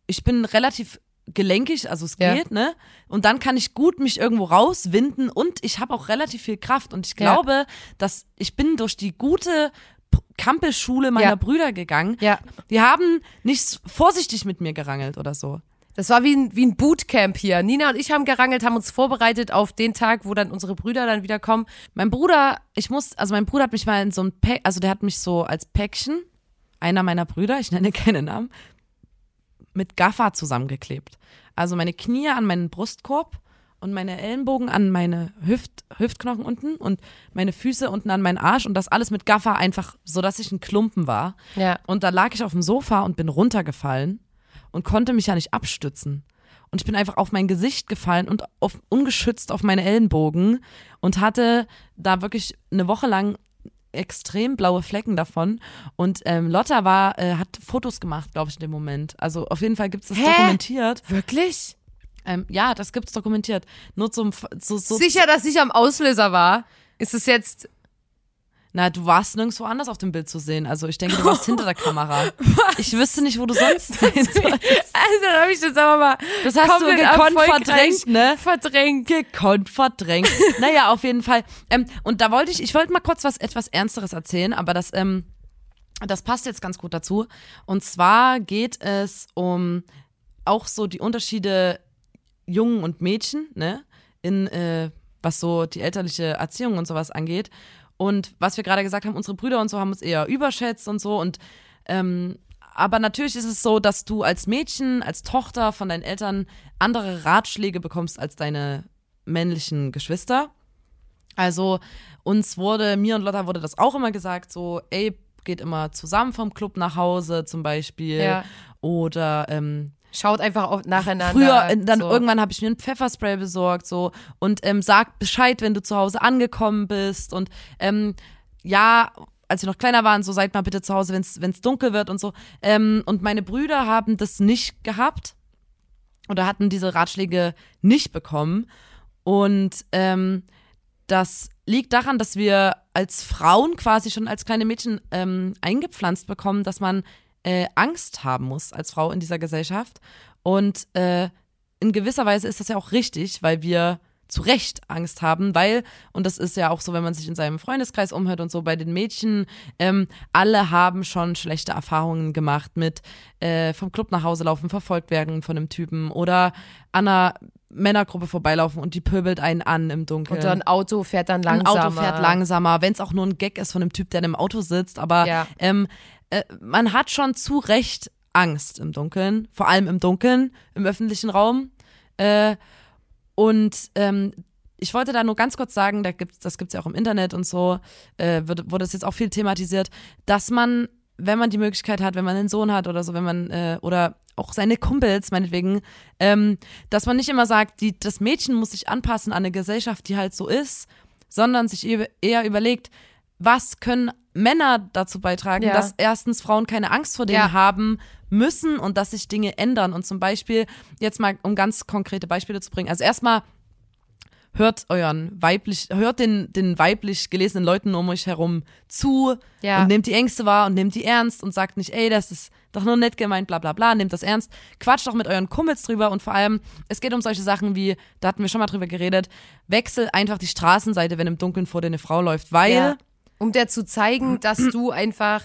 ich bin relativ gelenkig, also es Ja. geht, ne? Und dann kann ich gut mich irgendwo rauswinden und ich habe auch relativ viel Kraft und ich Ja. glaube, dass ich bin durch die gute Kampelschule meiner Ja. Brüder gegangen. Ja. Die haben nicht vorsichtig mit mir gerangelt oder so. Das war wie ein, wie ein Bootcamp hier. Nina und ich haben gerangelt, haben uns vorbereitet auf den Tag, wo dann unsere Brüder dann wieder kommen. Mein Bruder, ich muss, also mein Bruder hat mich mal in so ein Päck, also der hat mich so als Päckchen, einer meiner Brüder, ich nenne keine Namen, mit Gaffer zusammengeklebt. Also meine Knie an meinen Brustkorb und meine Ellenbogen an meine Hüft, Hüftknochen unten und meine Füße unten an meinen Arsch und das alles mit Gaffer einfach, so dass ich ein Klumpen war. Ja. Und da lag ich auf dem Sofa und bin runtergefallen und konnte mich ja nicht abstützen. Und ich bin einfach auf mein Gesicht gefallen und auf, ungeschützt auf meine Ellenbogen und hatte da wirklich eine Woche lang extrem blaue Flecken davon. Und ähm, Lotta war, äh, hat Fotos gemacht, glaube ich, in dem Moment. Also auf jeden Fall gibt es das Hä? dokumentiert. Wirklich? Ähm, ja, das gibt's dokumentiert. Nur zum so, so, Sicher, dass ich am Auslöser war? Ist es jetzt. Na, du warst nirgendwo anders auf dem Bild zu sehen. Also ich denke, du warst hinter der Kamera. Ich wüsste nicht, wo du sonst sehen sollst. Also, dann habe ich das aber mal. Das hast du gekonnt verdrängt, ne? Verdrängt. Gekonnt verdrängt. naja, auf jeden Fall. Ähm, und da wollte ich, ich wollte mal kurz was etwas Ernsteres erzählen, aber das, ähm, das passt jetzt ganz gut dazu. Und zwar geht es um auch so die Unterschiede Jungen und Mädchen, ne? In, äh, was so die elterliche Erziehung und sowas angeht. Und was wir gerade gesagt haben, unsere Brüder und so haben uns eher überschätzt und so. Und ähm, aber natürlich ist es so, dass du als Mädchen, als Tochter von deinen Eltern andere Ratschläge bekommst als deine männlichen Geschwister. Also uns wurde, mir und Lotta wurde das auch immer gesagt, so, ey, geht immer zusammen vom Club nach Hause zum Beispiel. Ja. Oder ähm, Schaut einfach auf, nacheinander. Früher, äh, dann so. irgendwann habe ich mir ein Pfefferspray besorgt, so und ähm, sag Bescheid, wenn du zu Hause angekommen bist und ähm, ja, als wir noch kleiner waren, so seid mal bitte zu Hause, wenn es dunkel wird und so. Ähm, und meine Brüder haben das nicht gehabt oder hatten diese Ratschläge nicht bekommen und ähm, das liegt daran, dass wir als Frauen quasi schon als kleine Mädchen ähm, eingepflanzt bekommen, dass man äh, Angst haben muss als Frau in dieser Gesellschaft. Und äh, in gewisser Weise ist das ja auch richtig, weil wir zu Recht Angst haben, weil, und das ist ja auch so, wenn man sich in seinem Freundeskreis umhört und so bei den Mädchen, ähm, alle haben schon schlechte Erfahrungen gemacht mit äh, vom Club nach Hause laufen, verfolgt werden von einem Typen oder an einer Männergruppe vorbeilaufen und die pöbelt einen an im Dunkeln. Und ein Auto fährt dann Ein langsamer. Auto fährt langsamer, wenn es auch nur ein Gag ist von einem Typ, der in einem Auto sitzt. Aber Ja. ähm, äh, man hat schon zu Recht Angst im Dunkeln, vor allem im Dunkeln, im öffentlichen Raum. Äh, Und ähm, ich wollte da nur ganz kurz sagen, da gibt's, das gibt's ja auch im Internet und so, äh, wird, wurde das jetzt auch viel thematisiert, dass man, wenn man die Möglichkeit hat, wenn man einen Sohn hat oder so, wenn man, äh, oder auch seine Kumpels meinetwegen, ähm, dass man nicht immer sagt, die, das Mädchen muss sich anpassen an eine Gesellschaft, die halt so ist, sondern sich eher überlegt, was können Männer dazu beitragen, Ja. dass erstens Frauen keine Angst vor denen Ja. haben müssen und dass sich Dinge ändern. Und zum Beispiel, jetzt mal um ganz konkrete Beispiele zu bringen. Also erstmal hört euren weiblich, hört den, den weiblich gelesenen Leuten um euch herum zu Ja. und nehmt die Ängste wahr und nehmt die ernst und sagt nicht, ey, das ist doch nur nett gemeint, bla bla bla, nehmt das ernst. Quatscht doch mit euren Kumpels drüber und vor allem, es geht um solche Sachen wie, da hatten wir schon mal drüber geredet, wechsel einfach die Straßenseite, wenn im Dunkeln vor dir eine Frau läuft, weil Ja. Um dir zu zeigen, dass du einfach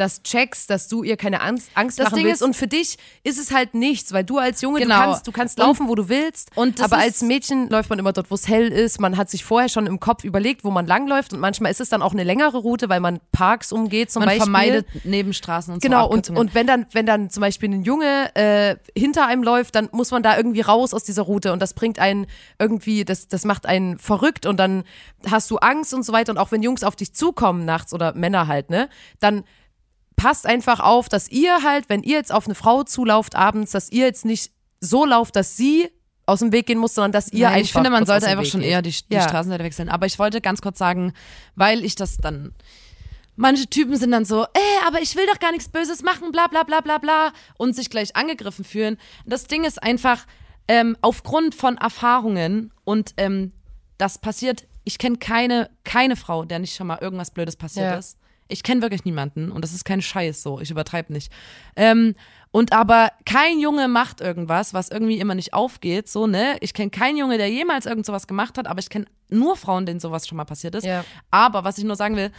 das checkst, dass du ihr keine Angst, Angst Das machen Ding willst. ist- und für dich ist es halt nichts, weil du als Junge, Genau. du kannst, du kannst Und- laufen, wo du willst. und aber als Mädchen läuft man immer dort, wo es hell ist. Man hat sich vorher schon im Kopf überlegt, wo man langläuft. Und manchmal ist es dann auch eine längere Route, weil man Parks umgeht zum man Beispiel. vermeidet Nebenstraßen und so. Genau, und, und wenn dann, wenn dann zum Beispiel ein Junge äh, hinter einem läuft, dann muss man da irgendwie raus aus dieser Route und das bringt einen irgendwie, das, das macht einen verrückt und dann hast du Angst und so weiter. Und auch wenn Jungs auf dich zukommen nachts oder Männer halt, ne, dann passt einfach auf, dass ihr halt, wenn ihr jetzt auf eine Frau zulauft abends, dass ihr jetzt nicht so lauft, dass sie aus dem Weg gehen muss, sondern dass ihr Nein, einfach. ich finde, man sollte einfach Weg schon geht. eher die, die Ja. Straßenseite wechseln. Aber ich wollte ganz kurz sagen, weil ich das dann. Manche Typen sind dann so, äh, aber ich will doch gar nichts Böses machen, bla bla bla bla bla und sich gleich angegriffen fühlen. Das Ding ist einfach, ähm, aufgrund von Erfahrungen und ähm, das passiert, ich kenne keine, keine Frau, der nicht schon mal irgendwas Blödes passiert Ja. ist. Ich kenne wirklich niemanden und das ist kein Scheiß so, ich übertreibe nicht. Ähm, und aber kein Junge macht irgendwas, was irgendwie immer nicht aufgeht, so, ne? Ich kenne keinen Junge, der jemals irgend sowas gemacht hat, aber ich kenne nur Frauen, denen sowas schon mal passiert ist. Ja. Aber was ich nur sagen will,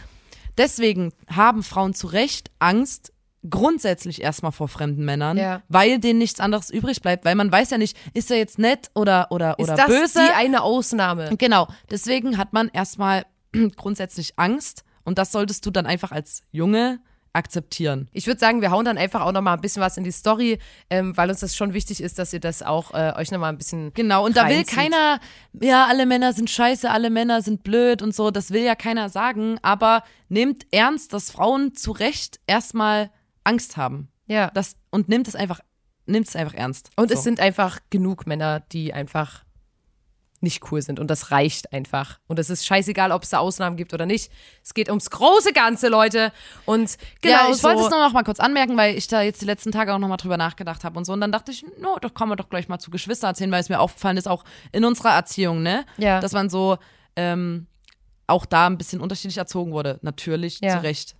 deswegen haben Frauen zu Recht Angst, grundsätzlich erstmal vor fremden Männern, Ja. weil denen nichts anderes übrig bleibt, weil man weiß ja nicht, ist er jetzt nett oder, oder, Ist oder das böse. die eine Ausnahme? Genau, deswegen hat man erstmal grundsätzlich Angst und das solltest du dann einfach als Junge akzeptieren. Ich würde sagen, wir hauen dann einfach auch noch mal ein bisschen was in die Story, ähm, weil uns das schon wichtig ist, dass ihr das auch äh, euch noch mal ein bisschen Genau, und da will reinzieht. keiner, ja, alle Männer sind scheiße, alle Männer sind blöd und so, das will ja keiner sagen, aber nehmt ernst, dass Frauen zu Recht erstmal Angst haben. Ja. Das, und nimmt es einfach, nimmt es einfach ernst. Und so. es sind einfach genug Männer, die einfach nicht cool sind und das reicht einfach. Und es ist scheißegal, ob es da Ausnahmen gibt oder nicht. Es geht ums große Ganze, Leute. Und genau ja, ich so, wollte es nur noch mal kurz anmerken, weil ich da jetzt die letzten Tage auch noch mal drüber nachgedacht habe und so. Und dann dachte ich, no, doch kann man doch gleich mal zu Geschwister erzählen, weil es mir aufgefallen ist, auch in unserer Erziehung, ne? Ja. Dass man so ähm, auch da ein bisschen unterschiedlich erzogen wurde. Natürlich, Ja. zu Recht.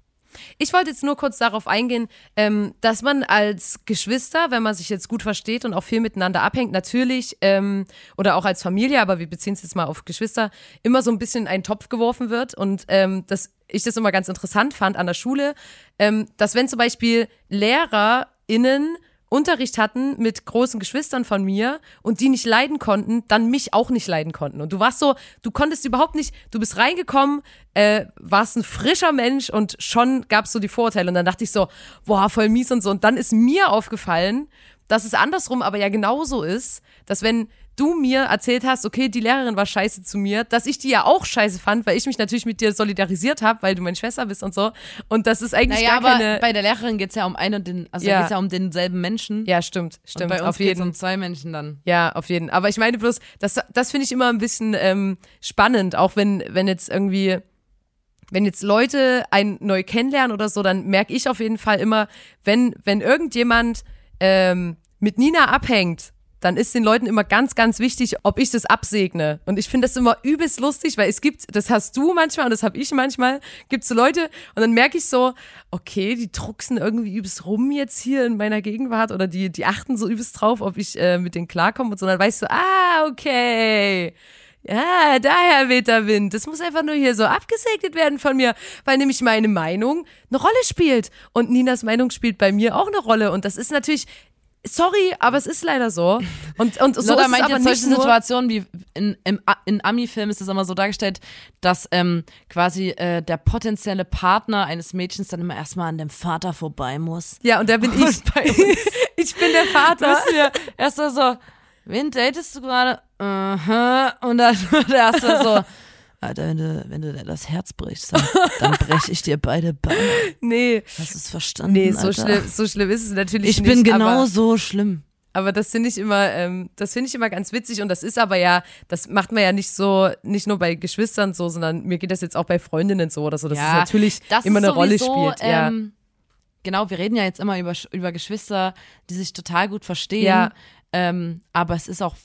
Ich wollte jetzt nur kurz darauf eingehen, ähm, dass man als Geschwister, wenn man sich jetzt gut versteht und auch viel miteinander abhängt, natürlich, ähm, oder auch als Familie, aber wir beziehen es jetzt mal auf Geschwister, immer so ein bisschen in einen Topf geworfen wird und ähm, dass ich das immer ganz interessant fand an der Schule, ähm, dass wenn zum Beispiel LehrerInnen Unterricht hatten mit großen Geschwistern von mir und die nicht leiden konnten, dann mich auch nicht leiden konnten. Und du warst so, du konntest überhaupt nicht, du bist reingekommen, äh, warst ein frischer Mensch und schon gab es so die Vorurteile. Und dann dachte ich so, boah, voll mies und so. Und dann ist mir aufgefallen, dass es andersrum aber ja genauso ist, dass wenn du mir erzählt hast, okay, die Lehrerin war scheiße zu mir, dass ich die ja auch scheiße fand, weil ich mich natürlich mit dir solidarisiert habe, weil du meine Schwester bist und so. Und das ist eigentlich Naja, gar aber keine. bei der Lehrerin geht es ja um einen und den, also Ja. da geht's ja um denselben Menschen. ja, stimmt, und stimmt. bei uns auf geht es jeden um zwei Menschen dann. Ja, auf jeden. Aber ich meine bloß, das, das finde ich immer ein bisschen ähm, spannend, auch wenn, wenn jetzt irgendwie, wenn jetzt Leute einen neu kennenlernen oder so, dann merke ich auf jeden Fall immer, wenn, wenn irgendjemand ähm, mit Nina abhängt, dann ist den Leuten immer ganz, ganz wichtig, ob ich das absegne. Und ich finde das immer übelst lustig, weil es gibt, das hast du manchmal und das habe ich manchmal, gibt so Leute und dann merke ich so, okay, die drucksen irgendwie übelst rum jetzt hier in meiner Gegenwart oder die, die achten so übelst drauf, ob ich äh, mit denen klarkomme und so. Dann weißt du, ah, okay. Ja, daher weht der Wind. Das muss einfach nur hier so abgesegnet werden von mir, weil nämlich meine Meinung eine Rolle spielt. Und Ninas Meinung spielt bei mir auch eine Rolle. Und das ist natürlich, sorry, aber es ist leider so. Und, und so Lotta ist es meint aber jetzt solche Situationen wie in, im, in Ami-Filmen ist es immer so dargestellt, dass ähm, quasi äh, der potenzielle Partner eines Mädchens dann immer erstmal an dem Vater vorbei muss. Ja, und da bin ich. ich bin der Vater. Wissen wir, erst mal so, wen datest du gerade? Aha. Und dann der erste so, Alter, wenn du, wenn du dir das Herz brichst, dann, dann breche ich dir beide Beine. Nee, Hast du es verstanden? nee, so Alter? schlimm, so schlimm ist es natürlich Ich nicht. bin genau so schlimm. aber das finde ich immer, ähm, das finde ich immer ganz witzig und das ist aber ja, das macht man ja nicht so, nicht nur bei Geschwistern so, sondern mir geht das jetzt auch bei Freundinnen so oder so, dass es natürlich das immer eine Rolle sowieso, spielt. Ja. Ähm, genau, wir reden ja jetzt immer über, über Geschwister, die sich total gut verstehen. Ja. Ähm, aber es ist auch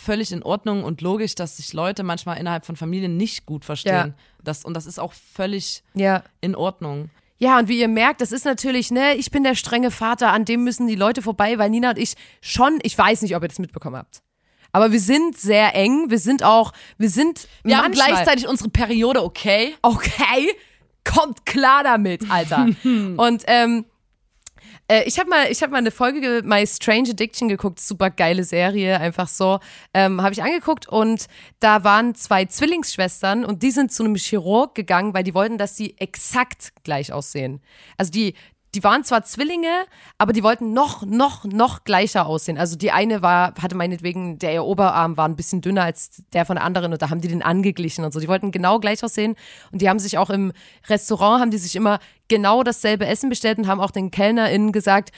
völlig in Ordnung und logisch, dass sich Leute manchmal innerhalb von Familien nicht gut verstehen. Das, und das ist auch völlig ja. in Ordnung. Ja, und wie ihr merkt, das ist natürlich, ne, ich bin der strenge Vater, an dem müssen die Leute vorbei, weil Nina und ich schon, ich weiß nicht, ob ihr das mitbekommen habt. Aber wir sind sehr eng, wir sind auch, wir sind Wir haben gleichzeitig unsere Periode, okay? okay, kommt klar damit, Alter. und ähm, äh, ich habe mal, ich habe mal eine Folge ge- My Strange Addiction geguckt, super geile Serie, einfach so, ähm, habe ich angeguckt und da waren zwei Zwillingsschwestern und die sind zu einem Chirurg gegangen, weil die wollten, dass sie exakt gleich aussehen. Also die die waren zwar Zwillinge, aber die wollten noch, noch, noch gleicher aussehen. Also die eine war, hatte meinetwegen, der ihr Oberarm war ein bisschen dünner als der von der anderen und da haben die den angeglichen und so. Die wollten genau gleich aussehen und die haben sich auch im Restaurant, haben die sich immer genau dasselbe Essen bestellt und haben auch den KellnerInnen gesagt,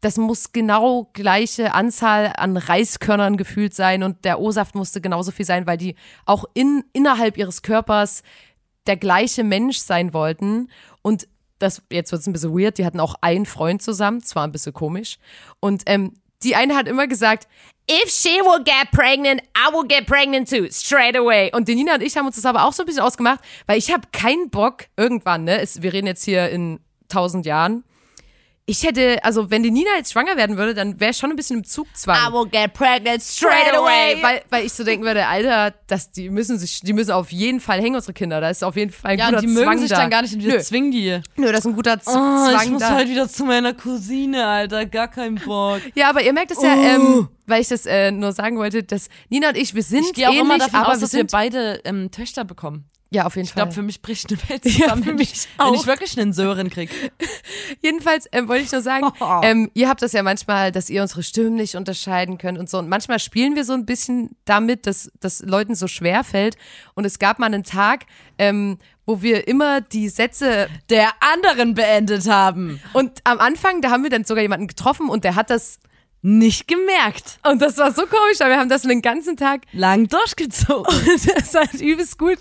das muss genau gleiche Anzahl an Reiskörnern gefühlt sein und der O-Saft musste genauso viel sein, weil die auch in, innerhalb ihres Körpers der gleiche Mensch sein wollten. Und das, jetzt wird es ein bisschen weird, die hatten auch einen Freund zusammen, zwar ein bisschen komisch. Und ähm, die eine hat immer gesagt, If she will get pregnant, I will get pregnant too, straight away. und die Nina und ich haben uns das aber auch so ein bisschen ausgemacht, weil ich habe keinen Bock, irgendwann, ne, es, wir reden jetzt hier in tausend Jahren, ich hätte, also wenn die Nina jetzt schwanger werden würde, dann wäre ich schon ein bisschen im Zugzwang. I will get pregnant straight away, weil, weil ich so denken würde, Alter, das, die müssen sich, die müssen auf jeden Fall hängen, unsere Kinder. Da ist auf jeden Fall ein Ja, guter und die mögen Zwang sich da. dann gar nicht und wir Nö, zwingen die. nö, das ist ein guter Z Oh, Zwang ich muss da. halt wieder zu meiner Cousine, Alter. Gar keinen Bock. ja, aber ihr merkt es ja, Oh. ähm, weil ich das äh, nur sagen wollte, dass Nina und ich, wir sind Ich gehe auch ähnlich, immer davon aber aus, wir dass sind, wir beide ähm, Töchter bekommen. Ja, auf jeden Ich Fall. glaube, für mich bricht eine Welt Ja, zusammen, für wenn, mich ich, wenn ich wirklich einen Sören krieg. Jedenfalls ähm, wollte ich nur sagen, Oh. ähm, ihr habt das ja manchmal, dass ihr unsere Stimmen nicht unterscheiden könnt und so. Und manchmal spielen wir so ein bisschen damit, dass das Leuten so schwer fällt. Und es gab mal einen Tag, ähm, wo wir immer die Sätze Der anderen beendet haben. und am Anfang, da haben wir dann sogar jemanden getroffen und der hat das Nicht gemerkt. und das war so komisch, aber wir haben das den ganzen Tag Lang durchgezogen. und das war übelst gut.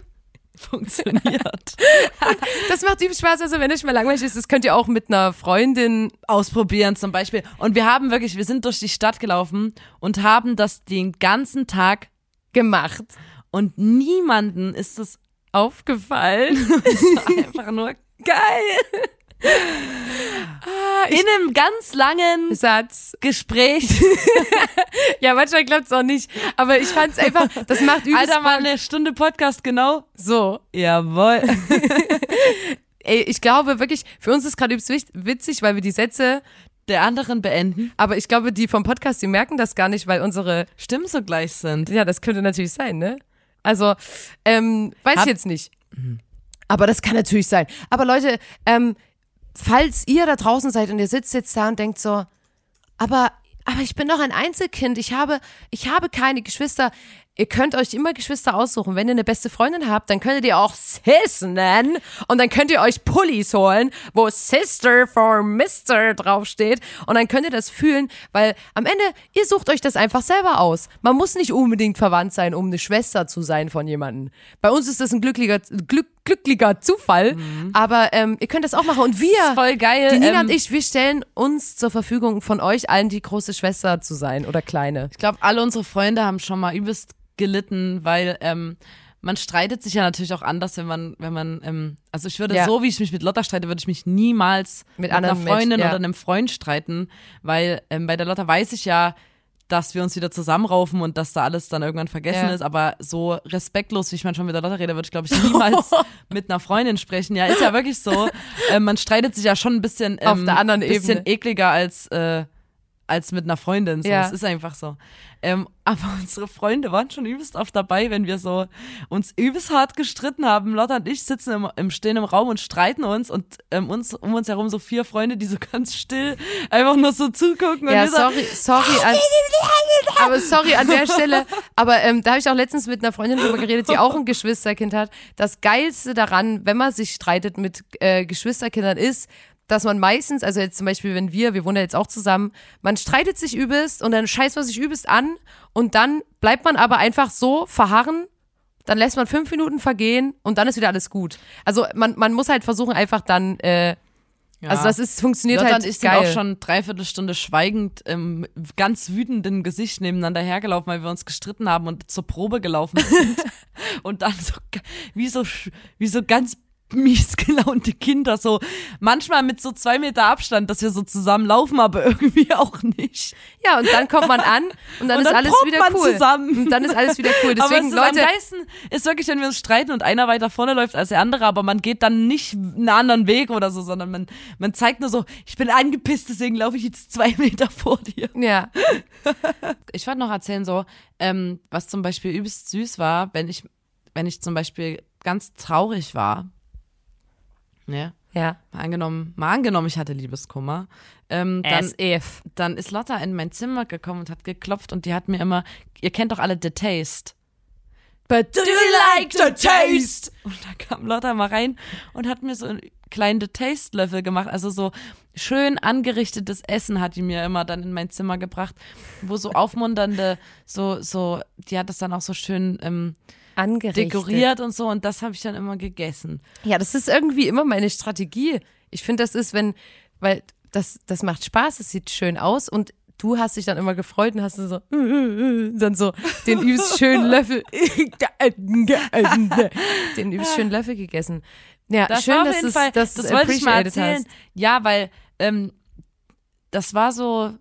Funktioniert. Das macht übelst Spaß. Also wenn euch mal langweilig ist, das könnt ihr auch mit einer Freundin Ausprobieren zum Beispiel. Und wir haben wirklich, wir sind durch die Stadt gelaufen und haben das den ganzen Tag gemacht. und niemanden ist es Aufgefallen. einfach nur geil. In einem ganz langen Satz. Gespräch. Ja, manchmal klappt es auch nicht. Aber ich fand es einfach, das macht übelst Alter, mal eine Stunde Podcast, genau. So. Jawohl. Ey, ich glaube wirklich, für uns ist gerade übelst witzig, weil wir die Sätze, Der anderen beenden. aber ich glaube, die vom Podcast, die merken das gar nicht, weil unsere, Stimmen so gleich sind. ja, das könnte natürlich sein, ne? Also, ähm, weiß Hab- ich jetzt nicht. Aber das kann natürlich sein. Aber Leute, ähm, falls ihr da draußen seid und ihr sitzt jetzt da und denkt so, aber, aber ich bin doch ein Einzelkind, ich habe, ich habe keine Geschwister. Ihr könnt euch immer Geschwister aussuchen. Wenn ihr eine beste Freundin habt, dann könntet ihr auch Sis nennen und dann könnt ihr euch Pullis holen, wo Sister for Mister draufsteht und dann könnt ihr das fühlen, weil am Ende, ihr sucht euch das einfach selber aus. Man muss nicht unbedingt verwandt sein, um eine Schwester zu sein von jemandem. Bei uns ist das ein glücklicher, glück, glücklicher Zufall, aber ähm, ihr könnt das auch machen und wir, ist voll geil, die Nina ähm, und ich, wir stellen uns zur Verfügung von euch allen die große Schwester zu sein oder kleine. Ich glaube, alle unsere Freunde haben schon mal übelst gelitten, weil ähm, man streitet sich ja natürlich auch anders, wenn man, wenn man, ähm, also ich würde Ja. so, wie ich mich mit Lotta streite, würde ich mich niemals Mit mit, einer Freundin Menschen, ja. oder einem Freund streiten, weil ähm, bei der Lotta weiß ich ja, dass wir uns wieder zusammenraufen und dass da alles dann irgendwann vergessen Ja. ist, aber so respektlos, wie ich manchmal mit der Lotta rede, würde ich, glaube ich, niemals mit einer Freundin sprechen. Ja, ist ja wirklich so. ähm, man streitet sich ja schon ein bisschen ähm, Auf der anderen bisschen Ebene. ekliger als äh, als mit einer Freundin. So. Ja. Es ist einfach so. Ähm, aber unsere Freunde waren schon übelst oft dabei, wenn wir so uns übelst hart gestritten haben. Lotta und ich sitzen im, im stehen im Raum und streiten uns und ähm, uns um uns herum so vier Freunde, die so ganz still einfach nur so zugucken. und Ja, so, sorry, sorry an, aber sorry an der Stelle. Aber ähm, da habe ich auch letztens mit einer Freundin drüber geredet, die auch ein Geschwisterkind hat. Das Geilste daran, wenn man sich streitet mit äh, Geschwisterkindern, ist, dass man meistens, also jetzt zum Beispiel, wenn wir, wir wohnen ja jetzt auch zusammen, man streitet sich übelst und dann scheißt man sich übelst an und dann bleibt man aber einfach so verharren. Dann lässt man fünf Minuten vergehen und dann ist wieder alles gut. Also man, man muss halt versuchen, einfach dann, äh, Ja. also das ist, funktioniert Lotta halt und ich sind geil. auch schon dreiviertel Stunde schweigend im ganz wütenden Gesicht nebeneinander hergelaufen, weil wir uns gestritten haben und zur Probe gelaufen sind. und dann so wie so wie so ganz mies gelaunte Kinder, so manchmal mit so zwei Meter Abstand, dass wir so zusammen laufen, aber irgendwie auch nicht. Ja, und dann kommt man an und dann Und ist dann alles probt wieder cool. zusammen. Und dann ist alles wieder cool. aber Deswegen, es ist am Leute, geilsten ist wirklich, wenn wir uns streiten und einer weiter vorne läuft als der andere, aber man geht dann nicht einen anderen Weg oder so, sondern man, man zeigt nur so, ich bin angepisst, deswegen laufe ich jetzt zwei Meter vor dir. ja, Ich wollte noch erzählen, so, ähm, was zum Beispiel übelst süß war, wenn ich, wenn ich zum Beispiel ganz traurig war. Ja. ja. Mal angenommen, mal angenommen, ich hatte Liebeskummer. Ähm, dann, As if. dann ist Lotta in mein Zimmer gekommen und hat geklopft und die hat mir immer, ihr kennt doch alle The Taste. But do you like the taste? Und da kam Lotta mal rein und hat mir so einen kleinen The Taste Löffel gemacht. Also so schön angerichtetes Essen hat die mir immer dann in mein Zimmer gebracht, wo so aufmunternde, so, so, die hat das dann auch so schön ähm, Angerichtet. dekoriert und so und das habe ich dann immer gegessen. Ja, das ist irgendwie immer meine Strategie. Ich finde, das ist, wenn, weil das, das macht Spaß, es sieht schön aus und du hast dich dann immer gefreut und hast dann so, dann so den übelst schönen Löffel, den übelst schönen Löffel gegessen. Ja, Das schön, dass es, Fall, dass das wollte ich mal appreciated erzählen. Hast. Ja, weil ähm, das war so,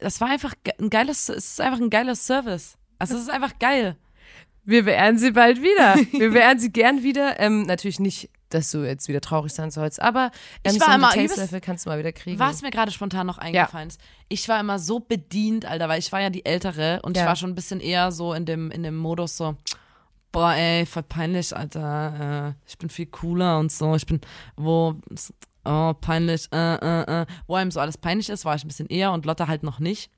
das war einfach ein geiles, es ist einfach ein geiler Service. Also es ist einfach geil. Wir beehren sie bald wieder. Wir beehren sie gern wieder. Ähm, natürlich nicht, dass du jetzt wieder traurig sein sollst, aber ähm, Ich war so immer Taste-Löffel kannst du mal wieder kriegen. Was mir gerade spontan noch eingefallen ist, ich war immer so bedient, Alter, weil ich war ja die Ältere und Ja. ich war schon ein bisschen eher so in dem, in dem Modus so, boah, ey, voll peinlich, Alter, äh, ich bin viel cooler und so, ich bin, wo, oh, peinlich, äh, äh, äh, wo einem so alles peinlich ist, war ich ein bisschen eher und Lotta halt noch nicht,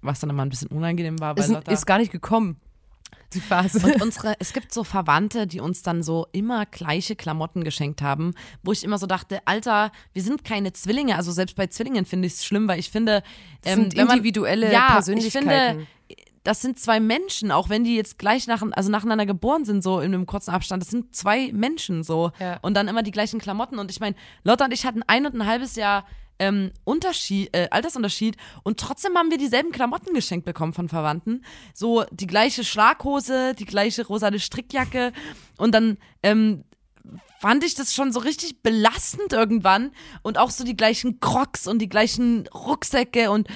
was dann immer ein bisschen unangenehm war, weil Ist, Lotta... ist gar nicht gekommen, die Phase. Und unsere, es gibt so Verwandte, die uns dann so immer gleiche Klamotten geschenkt haben, wo ich immer so dachte, Alter, wir sind keine Zwillinge. Also selbst bei Zwillingen finde ich es schlimm, weil ich finde, Das ähm, sind wenn man- individuelle ja, Persönlichkeiten. Ich finde, das sind zwei Menschen, auch wenn die jetzt gleich nach, also nacheinander geboren sind, so in einem kurzen Abstand. Das sind zwei Menschen so. Ja. Und dann immer die gleichen Klamotten. Und ich meine, Lotta und ich hatten ein und ein halbes Jahr ähm, Unterschied, äh, Altersunterschied und trotzdem haben wir dieselben Klamotten geschenkt bekommen von Verwandten. So die gleiche Schlaghose, die gleiche rosane Strickjacke und dann ähm, fand ich das schon so richtig belastend irgendwann und auch so die gleichen Crocs und die gleichen Rucksäcke und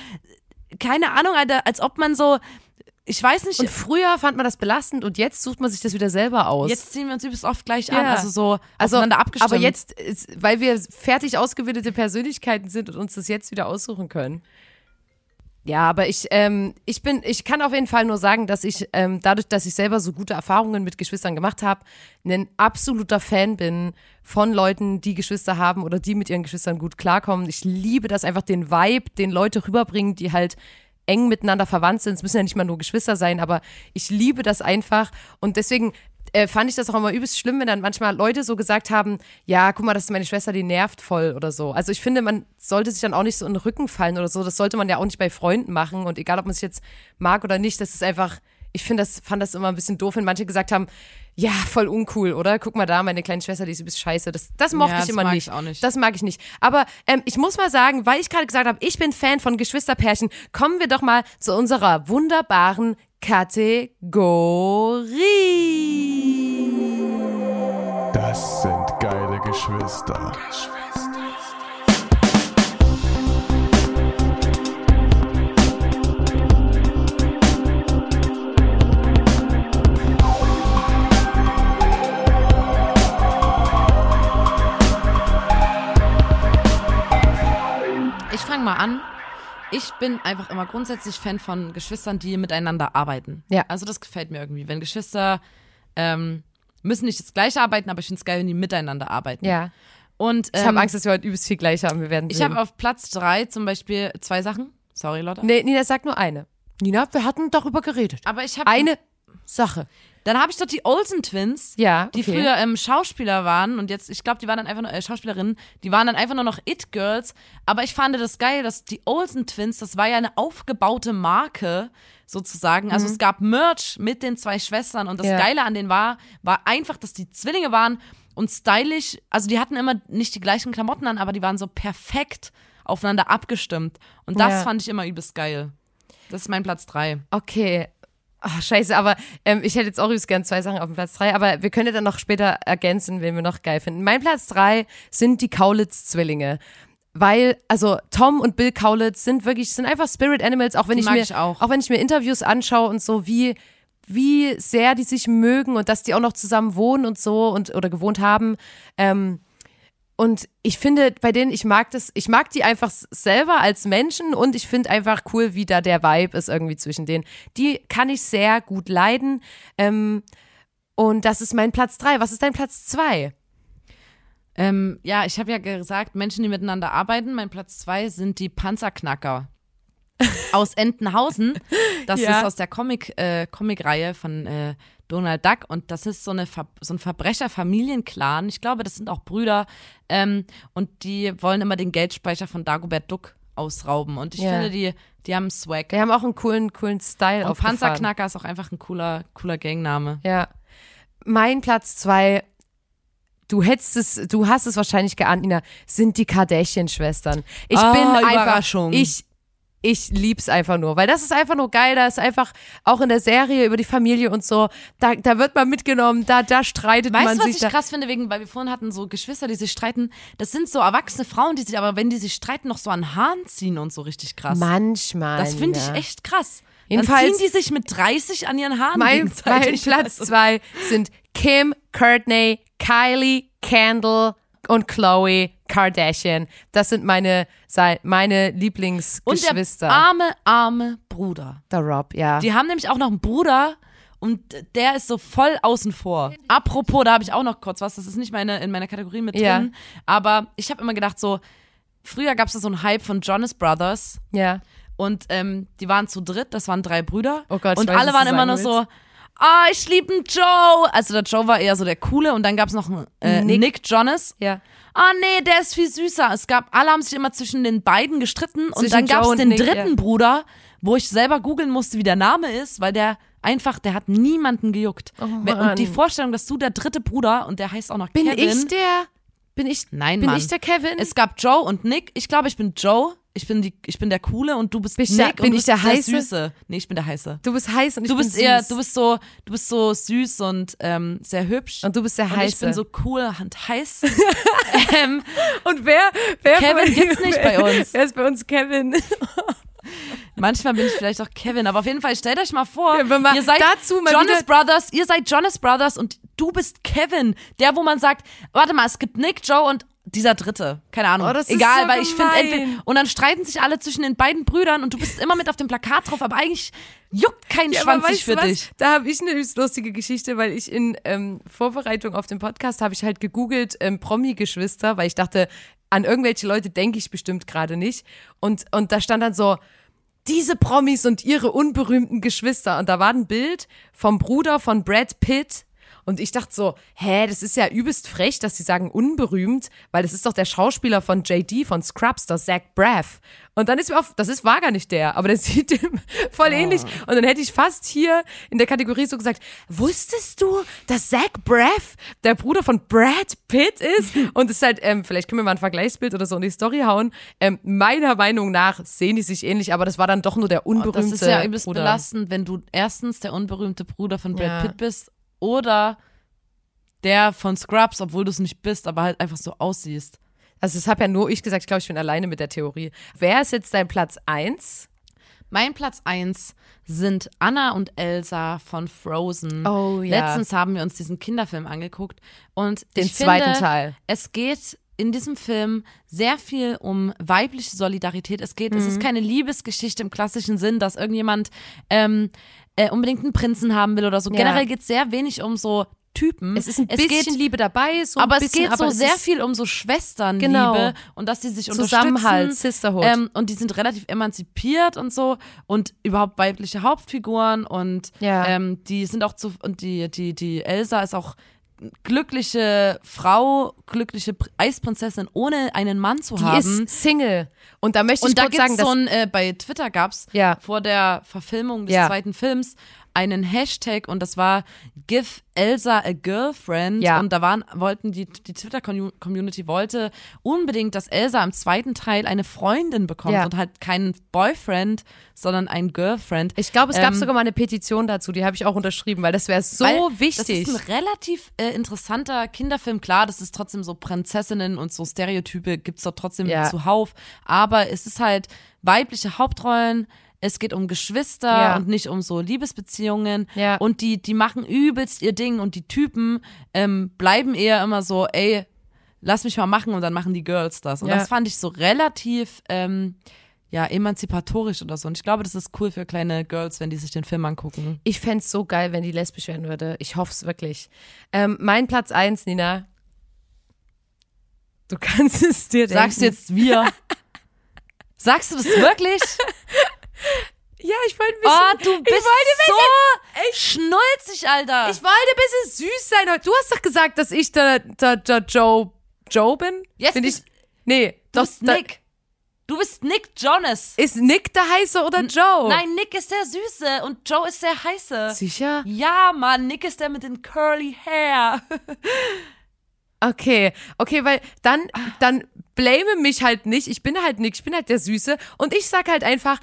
keine Ahnung, Alter, als ob man so, ich weiß nicht, Und früher fand man das belastend und jetzt sucht man sich das wieder selber aus. jetzt ziehen wir uns übelst oft gleich Ja. an, also so also, aufeinander abgestimmt. aber jetzt, weil wir fertig ausgebildete Persönlichkeiten sind und uns das jetzt wieder aussuchen können. Ja, aber ich, ähm, ich bin, ich kann auf jeden Fall nur sagen, dass ich ähm, dadurch, dass ich selber so gute Erfahrungen mit Geschwistern gemacht habe, ein absoluter Fan bin von Leuten, die Geschwister haben oder die mit ihren Geschwistern gut klarkommen. Ich liebe das einfach den Vibe, den Leute rüberbringen, die halt eng miteinander verwandt sind. Es müssen ja nicht mal nur Geschwister sein, aber ich liebe das einfach und deswegen äh, fand ich das auch immer übelst schlimm, wenn dann manchmal Leute so gesagt haben, ja, guck mal, das ist meine Schwester, die nervt voll oder so. Also ich finde, man sollte sich dann auch nicht so in den Rücken fallen oder so. Das sollte man ja auch nicht bei Freunden machen und egal, ob man sich jetzt mag oder nicht, das ist einfach, ich finde das, fand das immer ein bisschen doof, wenn manche gesagt haben, ja, voll uncool, oder? Guck mal da, meine kleine Schwester, die ist übelst scheiße. Das, das mochte Ja, ich das immer mag nicht. ich auch nicht. Das mag ich nicht. Aber ähm, ich muss mal sagen, weil ich gerade gesagt habe, ich bin Fan von Geschwisterpärchen, kommen wir doch mal zu unserer wunderbaren Kategorie. Das sind geile Geschwister. Ich mal an. Ich bin einfach immer grundsätzlich Fan von Geschwistern, die miteinander arbeiten. Ja. Also das gefällt mir irgendwie. Wenn Geschwister ähm, müssen nicht das gleiche arbeiten, aber ich finde es geil, wenn die miteinander arbeiten. Ja. Und Ich ähm, habe Angst, dass wir heute übelst viel gleich haben. Wir werden ich habe auf Platz drei zum Beispiel zwei Sachen. Sorry, Lotta. Nee, Nina, sag nur eine. Nina, wir hatten darüber geredet. Aber ich habe Eine Sache. Dann habe ich dort die Olsen Twins, Ja, die okay. früher ähm, Schauspieler waren und jetzt, ich glaube, die waren dann einfach nur äh, Schauspielerinnen, die waren dann einfach nur noch It Girls. Aber ich fand das geil, dass die Olsen Twins, das war ja eine aufgebaute Marke sozusagen. Also es gab Merch mit den zwei Schwestern und das Mhm. Ja. Geile an denen war, war einfach, dass die Zwillinge waren und stylisch. Also die hatten immer nicht die gleichen Klamotten an, aber die waren so perfekt aufeinander abgestimmt. Und das Ja. fand ich immer übelst geil. Das ist mein Platz drei. Okay. Ach, scheiße, aber ähm, ich hätte jetzt auch übrigens gern zwei Sachen auf dem Platz drei, aber wir können ja dann noch später ergänzen, wen wir noch geil finden. Mein Platz drei sind die Kaulitz-Zwillinge. Weil, also Tom und Bill Kaulitz sind wirklich, sind einfach Spirit Animals, auch wenn Die ich mir, ich auch. wenn ich mir Interviews anschaue und so, wie, wie sehr die sich mögen und dass die auch noch zusammen wohnen und so und oder gewohnt haben. Ähm, und ich finde, bei denen, ich mag das, ich mag die einfach selber als Menschen und ich finde einfach cool, wie da der Vibe ist irgendwie zwischen denen. Die kann ich sehr gut leiden. Ähm, und das ist mein Platz drei. Was ist dein Platz zwei? Ähm, ja, ich habe ja gesagt, Menschen, die miteinander arbeiten. Mein Platz zwei sind die Panzerknacker aus Entenhausen. Das Ja. ist aus der Comic, äh, Comicreihe von äh, Donald Duck und das ist so, eine Ver so ein Verbrecher-Familienclan. Ich glaube, das sind auch Brüder ähm, und die wollen immer den Geldspeicher von Dagobert Duck ausrauben und ich Ja. finde, die, die haben Swag. Wir haben auch einen coolen, coolen Style und. Panzerknacker ist auch einfach ein cooler, cooler Gangname. Ja. Mein Platz zwei, du hättest es, du hast es wahrscheinlich geahnt, Nina, sind die Kardashian-Schwestern. Ich Ah, bin einfach, ich, ich lieb's einfach nur, weil das ist einfach nur geil, da ist einfach auch in der Serie über die Familie und so, da, da wird man mitgenommen, da, da streitet Weißt man du, was sich. ich da, krass finde, wegen, weil wir vorhin hatten so Geschwister, die sich streiten. Das sind so erwachsene Frauen, die sich aber, wenn die sich streiten, noch so an Haaren ziehen und so richtig krass. Manchmal. das finde ich echt krass. Jedenfalls- Dann ziehen die sich mit 30 an ihren Haaren Mein, mein. Platz Also, zwei sind Kim, Courtney, Kylie, Kendall und Chloe Kardashian. Das sind meine, meine und der Lieblingsgeschwister. arme, arme Bruder. Der Rob, ja. Die haben nämlich auch noch einen Bruder und der ist so voll außen vor. Apropos, da habe ich auch noch kurz was. Das ist nicht meine, in meiner Kategorie mit drin. Ja. Aber ich habe immer gedacht, so, früher gab es da so einen Hype von Jonas Brothers. ja. Und ähm, die waren zu dritt, das waren drei Brüder. Oh Gott, ich und weiß, alle waren immer nur so, ah, ich liebe einen Joe. Also der Joe war eher so der Coole und dann gab es noch einen äh, Nick. Nick. Jonas. Ja. Ah nee, der ist viel süßer. Es gab, alle haben sich immer zwischen den beiden gestritten und Zwischen dann gab es und den Nick, dritten ja. Bruder, wo ich selber googeln musste, wie der Name ist, weil der einfach, der hat niemanden gejuckt. Oh und die Vorstellung, dass du der dritte Bruder und der heißt auch noch Bin Kevin. ich der? Bin ich, Nein, bin Mann. ich der Kevin? Es gab Joe und Nick. Ich glaube, ich bin Joe. Ich bin, die, ich bin der Coole und du bist Bist Nick der- und bin ich der Heiße? Süße. Nee, ich bin der Heiße. du bist heiß und ich Du bin bist eher, süß. du bist so, du bist so süß und ähm, sehr hübsch. und du bist der Und heiße. ich bin so cool und heiß. ähm, und wer, wer Kevin gibt's nicht bei uns. Wer ist bei uns Kevin? manchmal bin ich vielleicht auch Kevin, aber auf jeden Fall stellt euch mal vor, Ja, man ihr seid dazu mal Jonas Brothers, ihr seid Jonas Brothers und du bist Kevin, der, wo man sagt, warte mal, es gibt Nick, Joe und dieser dritte, keine Ahnung, Oh, das ist egal, so weil ich finde entweder und dann streiten sich alle zwischen den beiden Brüdern und du bist immer mit auf dem Plakat drauf, aber eigentlich juckt kein Ja, Schwanz sich für was? dich. Da habe ich eine höchst lustige Geschichte, weil ich in ähm, Vorbereitung auf den Podcast habe ich halt gegoogelt ähm, Promi-Geschwister, weil ich dachte, an irgendwelche Leute denke ich bestimmt gerade nicht. Und, und da stand dann so, diese Promis und ihre unberühmten Geschwister. Und da war ein Bild vom Bruder von Brad Pitt. Und ich dachte so, hä, das ist ja übelst frech, dass sie sagen unberühmt, weil das ist doch der Schauspieler von JD von Scrubs, der Zach Braff. Und dann ist mir auf, das ist war gar nicht der, aber der sieht dem voll ähnlich. Und dann hätte ich fast hier in der Kategorie so gesagt, wusstest du, dass Zach Braff der Bruder von Brad Pitt ist? Und es ist halt, ähm, vielleicht können wir mal ein Vergleichsbild oder so in die Story hauen. Ähm, meiner Meinung nach sehen die sich ähnlich, aber das war dann doch nur der unberühmte Das ist ja übelst belastend, wenn du erstens der unberühmte Bruder von Brad Ja. Pitt bist oder der von Scrubs, obwohl du es nicht bist, aber halt einfach so aussiehst. Also das habe ja nur ich gesagt, ich glaube, ich bin alleine mit der Theorie. Wer ist jetzt dein Platz eins? Mein Platz eins sind Anna und Elsa von Frozen. Oh, ja. Letztens haben wir uns diesen Kinderfilm angeguckt und Den zweiten finde, Teil. Es geht in diesem Film sehr viel um weibliche Solidarität. Es geht, es Mhm. ist keine Liebesgeschichte im klassischen Sinn, dass irgendjemand ähm, äh, unbedingt einen Prinzen haben will oder so. Ja. Generell geht es sehr wenig um so Typen. Es ist ein bisschen geht, Liebe dabei, so aber bisschen, es geht so aber es sehr viel um so Schwesternliebe Genau. und dass sie sich Zusammenhalt, unterstützen. Sisterhood. Ähm, und die sind relativ emanzipiert und so und überhaupt weibliche Hauptfiguren und Ja. ähm, die sind auch zu und die die die Elsa ist auch glückliche Frau, glückliche Pr- Eisprinzessin ohne einen Mann zu die haben. ist Single. Und da möchte ich Und da kurz sagen, dass so ein, äh, bei Twitter gab's Ja. vor der Verfilmung des Ja. zweiten Films einen Hashtag und das war Give Elsa a Girlfriend Ja. und da waren wollten die die Twitter Community wollte unbedingt, dass Elsa im zweiten Teil eine Freundin bekommt Ja. und halt keinen Boyfriend, sondern ein Girlfriend. ich glaube, es gab Ähm, sogar mal eine Petition dazu, die habe ich auch unterschrieben, weil das wäre so wichtig. Das ist ein relativ äh, interessanter Kinderfilm. Klar, das ist trotzdem so Prinzessinnen und so Stereotype gibt's dort trotzdem Ja. zuhauf. Aber es ist halt weibliche Hauptrollen. Es geht um Geschwister Ja. und nicht um so Liebesbeziehungen. Ja. Und die, die machen übelst ihr Ding und die Typen ähm, bleiben eher immer so, ey, lass mich mal machen und dann machen die Girls das. Und Ja. das fand ich so relativ ähm, ja, emanzipatorisch oder so. Und ich glaube, das ist cool für kleine Girls, wenn die sich den Film angucken. Ich fände es so geil, wenn die lesbisch werden würde. Ich hoffe es wirklich. Ähm, mein Platz eins, Nina. Du kannst es dir denken. Sagst du jetzt wir? Sagst du das wirklich? Ja, ich wollte ein bisschen. Oh, du bist ich wollte ein so bisschen, schnulzig, Alter. ich wollte ein bisschen süß sein. heute. Du hast doch gesagt, dass ich der, der, der Joe, Joe bin. Jetzt Find ich, nee, du das, bist Nick. Du bist Nick Jonas. Ist Nick der Heiße oder Joe? Nein, Nick ist der Süße und Joe ist der Heiße. Sicher? Ja, Mann, Nick ist der mit den curly hair. Okay, okay, weil dann, dann blame mich halt nicht. Ich bin halt Nick, ich bin halt der Süße. Und ich sag halt einfach,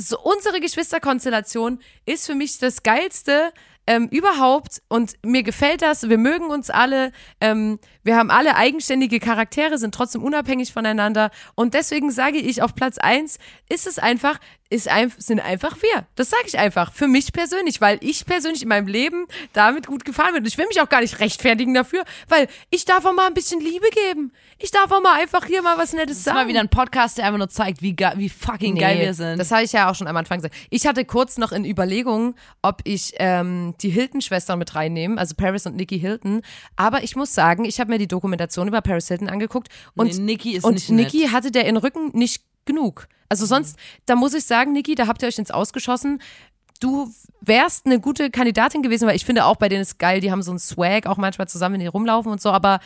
so unsere Geschwisterkonstellation ist für mich das Geilste ähm, überhaupt. Und mir gefällt das. Wir mögen uns alle. Ähm, wir haben alle eigenständige Charaktere, sind trotzdem unabhängig voneinander. Und deswegen sage ich, auf Platz eins ist es einfach, ist ein, sind einfach wir. Das sage ich einfach. Für mich persönlich, weil ich persönlich in meinem Leben damit gut gefahren bin. Und ich will mich auch gar nicht rechtfertigen dafür, weil ich darf auch mal ein bisschen Liebe geben. Ich darf auch mal einfach hier mal was Nettes Das ist sagen. mal wieder ein Podcast, der einfach nur zeigt, wie, wie fucking geil wir sind. Das habe ich ja auch schon am Anfang gesagt. Ich hatte kurz noch in Überlegungen, ob ich ähm, die Hilton-Schwestern mit reinnehme, also Paris und Nikki Hilton. Aber ich muss sagen, ich habe mir die Dokumentation über Paris Hilton angeguckt und Nee, Nikki ist und nicht nett. Nikki hatte der in Rücken nicht genug. Also sonst, da muss ich sagen, Nikki, da habt ihr euch ins Ausgeschossen. Du wärst eine gute Kandidatin gewesen, weil ich finde auch bei denen ist geil, die haben so einen Swag auch manchmal zusammen, wenn die rumlaufen und so, aber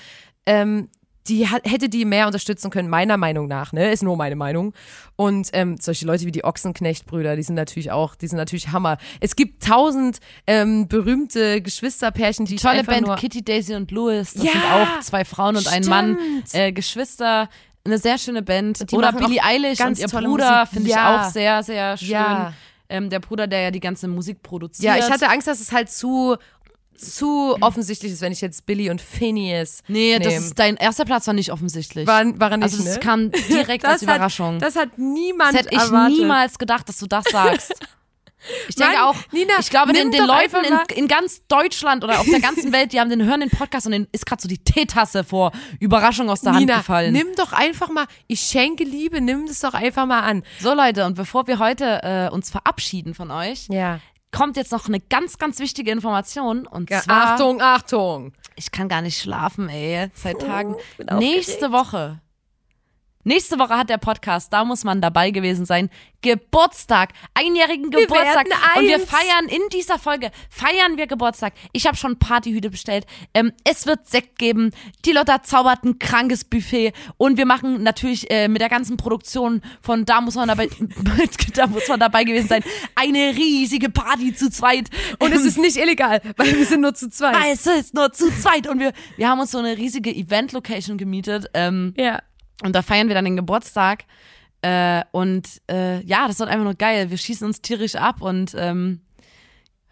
ähm, die hat, hätte die mehr unterstützen können, meiner Meinung nach, ne? Ist nur meine Meinung. Und ähm, solche Leute wie die Ochsenknecht-Brüder, die sind natürlich auch, die sind natürlich Hammer. Es gibt tausend ähm, berühmte Geschwisterpärchen, die ich Tolle einfach Band, nur Kitty, Daisy und Louis. Das Ja, sind auch zwei Frauen und ein Mann. stimmt. Äh, Geschwister. Eine sehr schöne Band. Oder Billie Eilish ganz und ihr Bruder finde ich Ja. auch sehr, sehr schön. Ja. Ähm, der Bruder, der ja die ganze Musik produziert. Ja, ich hatte Angst, dass es halt zu zu offensichtlich ist, wenn ich jetzt Billy und Phineas Nee, das nehm. ist dein erster Platz war nicht offensichtlich. war, war er nicht, also das ne? kam direkt als Das hat- Überraschung. Das hat niemand Das hätte ich erwartet. niemals gedacht, dass du das sagst. Ich denke Mann, auch, Nina, ich glaube, den, den Leuten in, in ganz Deutschland oder auf der ganzen Welt, die haben den hören den Podcast und denen ist gerade so die Teetasse vor Überraschung aus der Hand Nina, gefallen. nimm doch einfach mal, ich schenke Liebe, nimm das doch einfach mal an. So Leute, und bevor wir heute äh, uns verabschieden von euch, Ja. Kommt jetzt noch eine ganz, ganz wichtige Information. Und zwar, Achtung, Achtung. ich kann gar nicht schlafen, ey, seit Tagen. bin aufgeregt. Nächste Woche. Nächste Woche hat der Podcast, da muss man dabei gewesen sein. Geburtstag, einjährigen Geburtstag. werden Und wir feiern in dieser Folge, feiern wir Geburtstag. Ich habe schon Partyhüte bestellt. Ähm, es wird Sekt geben. Die Lotta zaubert ein krankes Buffet. Und wir machen natürlich äh, mit der ganzen Produktion von Da muss man dabei, da muss man dabei gewesen sein, eine riesige Party zu zweit. Und es ist nicht illegal, weil wir sind nur zu zweit. Ah, es ist nur zu zweit und wir, wir haben uns so eine riesige Event-Location gemietet ähm, Ja. Und da feiern wir dann den Geburtstag äh, und äh, ja, das wird einfach nur geil. Wir schießen uns tierisch ab und ähm,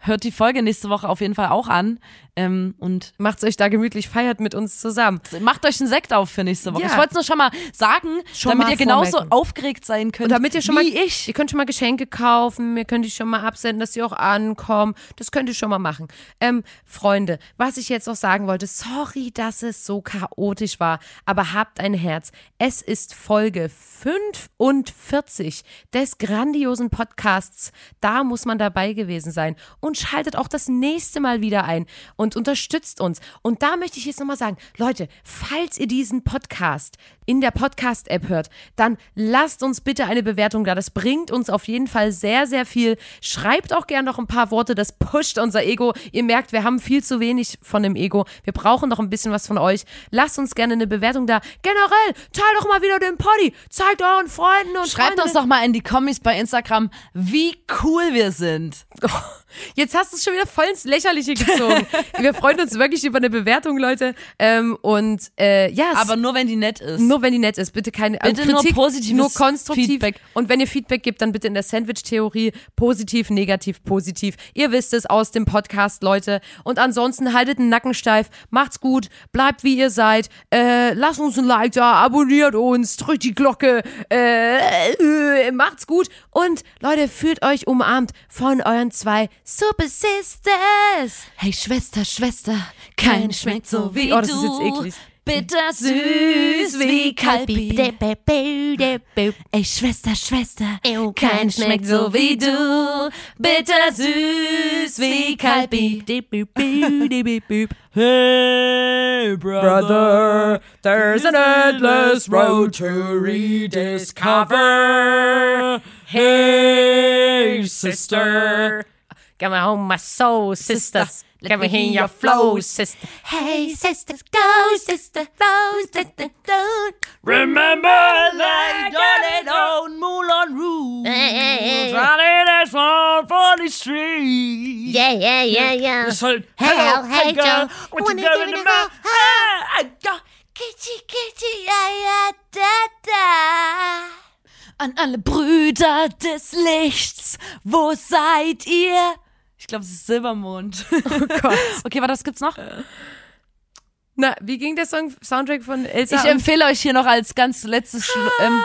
hört die Folge nächste Woche auf jeden Fall auch an. Ähm, und Macht's euch da gemütlich, feiert mit uns zusammen. macht euch einen Sekt auf für nächste Woche. Ja. Ich wollte es nur schon mal sagen, Schon damit mal ihr genauso vormerken. aufgeregt sein könnt. Und damit ihr schon wie mal, ich. ihr könnt schon mal Geschenke kaufen, ihr könnt die schon mal absenden, dass sie auch ankommen. Das könnt ihr schon mal machen. Ähm, Freunde, was ich jetzt noch sagen wollte, sorry, dass es so chaotisch war, aber habt ein Herz. Es ist Folge 45 des grandiosen Podcasts. Da muss man dabei gewesen sein. Und schaltet auch das nächste Mal wieder ein und unterstützt uns. Und da möchte ich jetzt nochmal sagen, Leute, falls ihr diesen Podcast in der Podcast-App hört, dann lasst uns bitte eine Bewertung da. Das bringt uns auf jeden Fall sehr, sehr viel. Schreibt auch gern noch ein paar Worte, das pusht unser Ego. Ihr merkt, wir haben viel zu wenig von dem Ego. Wir brauchen noch ein bisschen was von euch. Lasst uns gerne eine Bewertung da. Generell, teilt doch mal wieder den Poddy. Zeigt euren Freunden und Schreibt Freundinnen. uns doch mal in die Kommis bei Instagram, wie cool wir sind. Jetzt hast du es schon wieder voll ins Lächerliche gezogen. wir freuen uns wirklich über eine Bewertung, Leute. Ähm, und äh, ja, es- Aber nur wenn die nett ist. Nur wenn die nett ist, bitte keine Bitte also nur Kritik, positives nur konstruktiv. Feedback. Und wenn ihr Feedback gibt, dann bitte in der Sandwich-Theorie positiv, negativ, positiv. Ihr wisst es aus dem Podcast, Leute. Und ansonsten haltet den Nacken steif, macht's gut, bleibt wie ihr seid, äh, lasst uns ein Like da, abonniert uns, drückt die Glocke, äh, äh, macht's gut und Leute, fühlt euch umarmt von euren zwei Super Sisters. Hey Schwester, Schwester, kein schmeckt so wie Oh, das du. ist jetzt eklig. Bitter süß wie Kalbi. Ey Schwester, Schwester, kein schmeckt so wie du. Bitter süß wie Kalbi. Hey brother, there's an endless road to rediscover. Hey, sister. Get me home, my soul, sisters. Let me hear your flow, sister. Hey, sister, go, sister, go, sister, go. Remember that got it on Moulin Rouge. Running that song for the street. Yeah, yeah, yeah, yeah. So, Hello, hey, Joe. what Wanna you give doing it a to Ah, I got- Kitty, kitty, ja, ja, da, da. An alle Brüder des Lichts, wo seid ihr? Ich glaube, es ist Silbermond. Oh Gott. Okay, warte, was gibt's noch? Na, wie ging der Song Soundtrack von Elsa? Ich empfehle euch hier noch als ganz letztes Schlu ähm,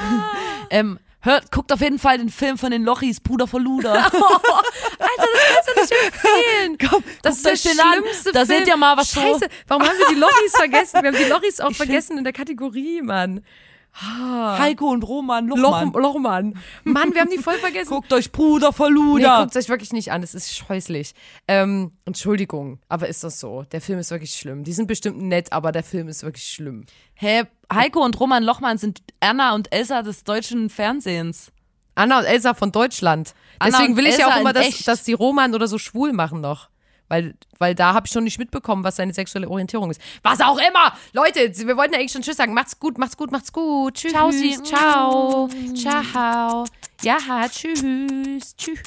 ähm, hört, guckt auf jeden Fall den Film von den Lochis, Bruder von Luder. Alter, das kannst du nicht empfehlen. Komm, Das ist der den an. schlimmste Da Film. seht ihr mal, was so- Scheiße, warum haben wir die Lochis vergessen? Wir haben die Lochis auch Ich vergessen in der Kategorie, Mann. Heiko und Roman Loch, Lochmann. Lochmann. Mann, wir haben die voll vergessen. Guckt euch Bruder von Nee, guckt euch wirklich nicht an, das ist scheußlich. Ähm, Entschuldigung, aber ist das so? Der Film ist wirklich schlimm. Die sind bestimmt nett, aber der Film ist wirklich schlimm. Hä, Heiko und Roman Lochmann sind Anna und Elsa des deutschen Fernsehens. Anna und Elsa von Deutschland. Anna Deswegen will ich ja auch immer, dass, dass die Roman oder so schwul machen noch. Weil, weil da habe ich schon nicht mitbekommen, was seine sexuelle Orientierung ist. Was auch immer! Leute, wir wollten ja eigentlich schon Tschüss sagen. Macht's gut, macht's gut, macht's gut. Tschüss. Ciao, Sie. Ciao. Ciao. Ja, tschüss. Tschüss.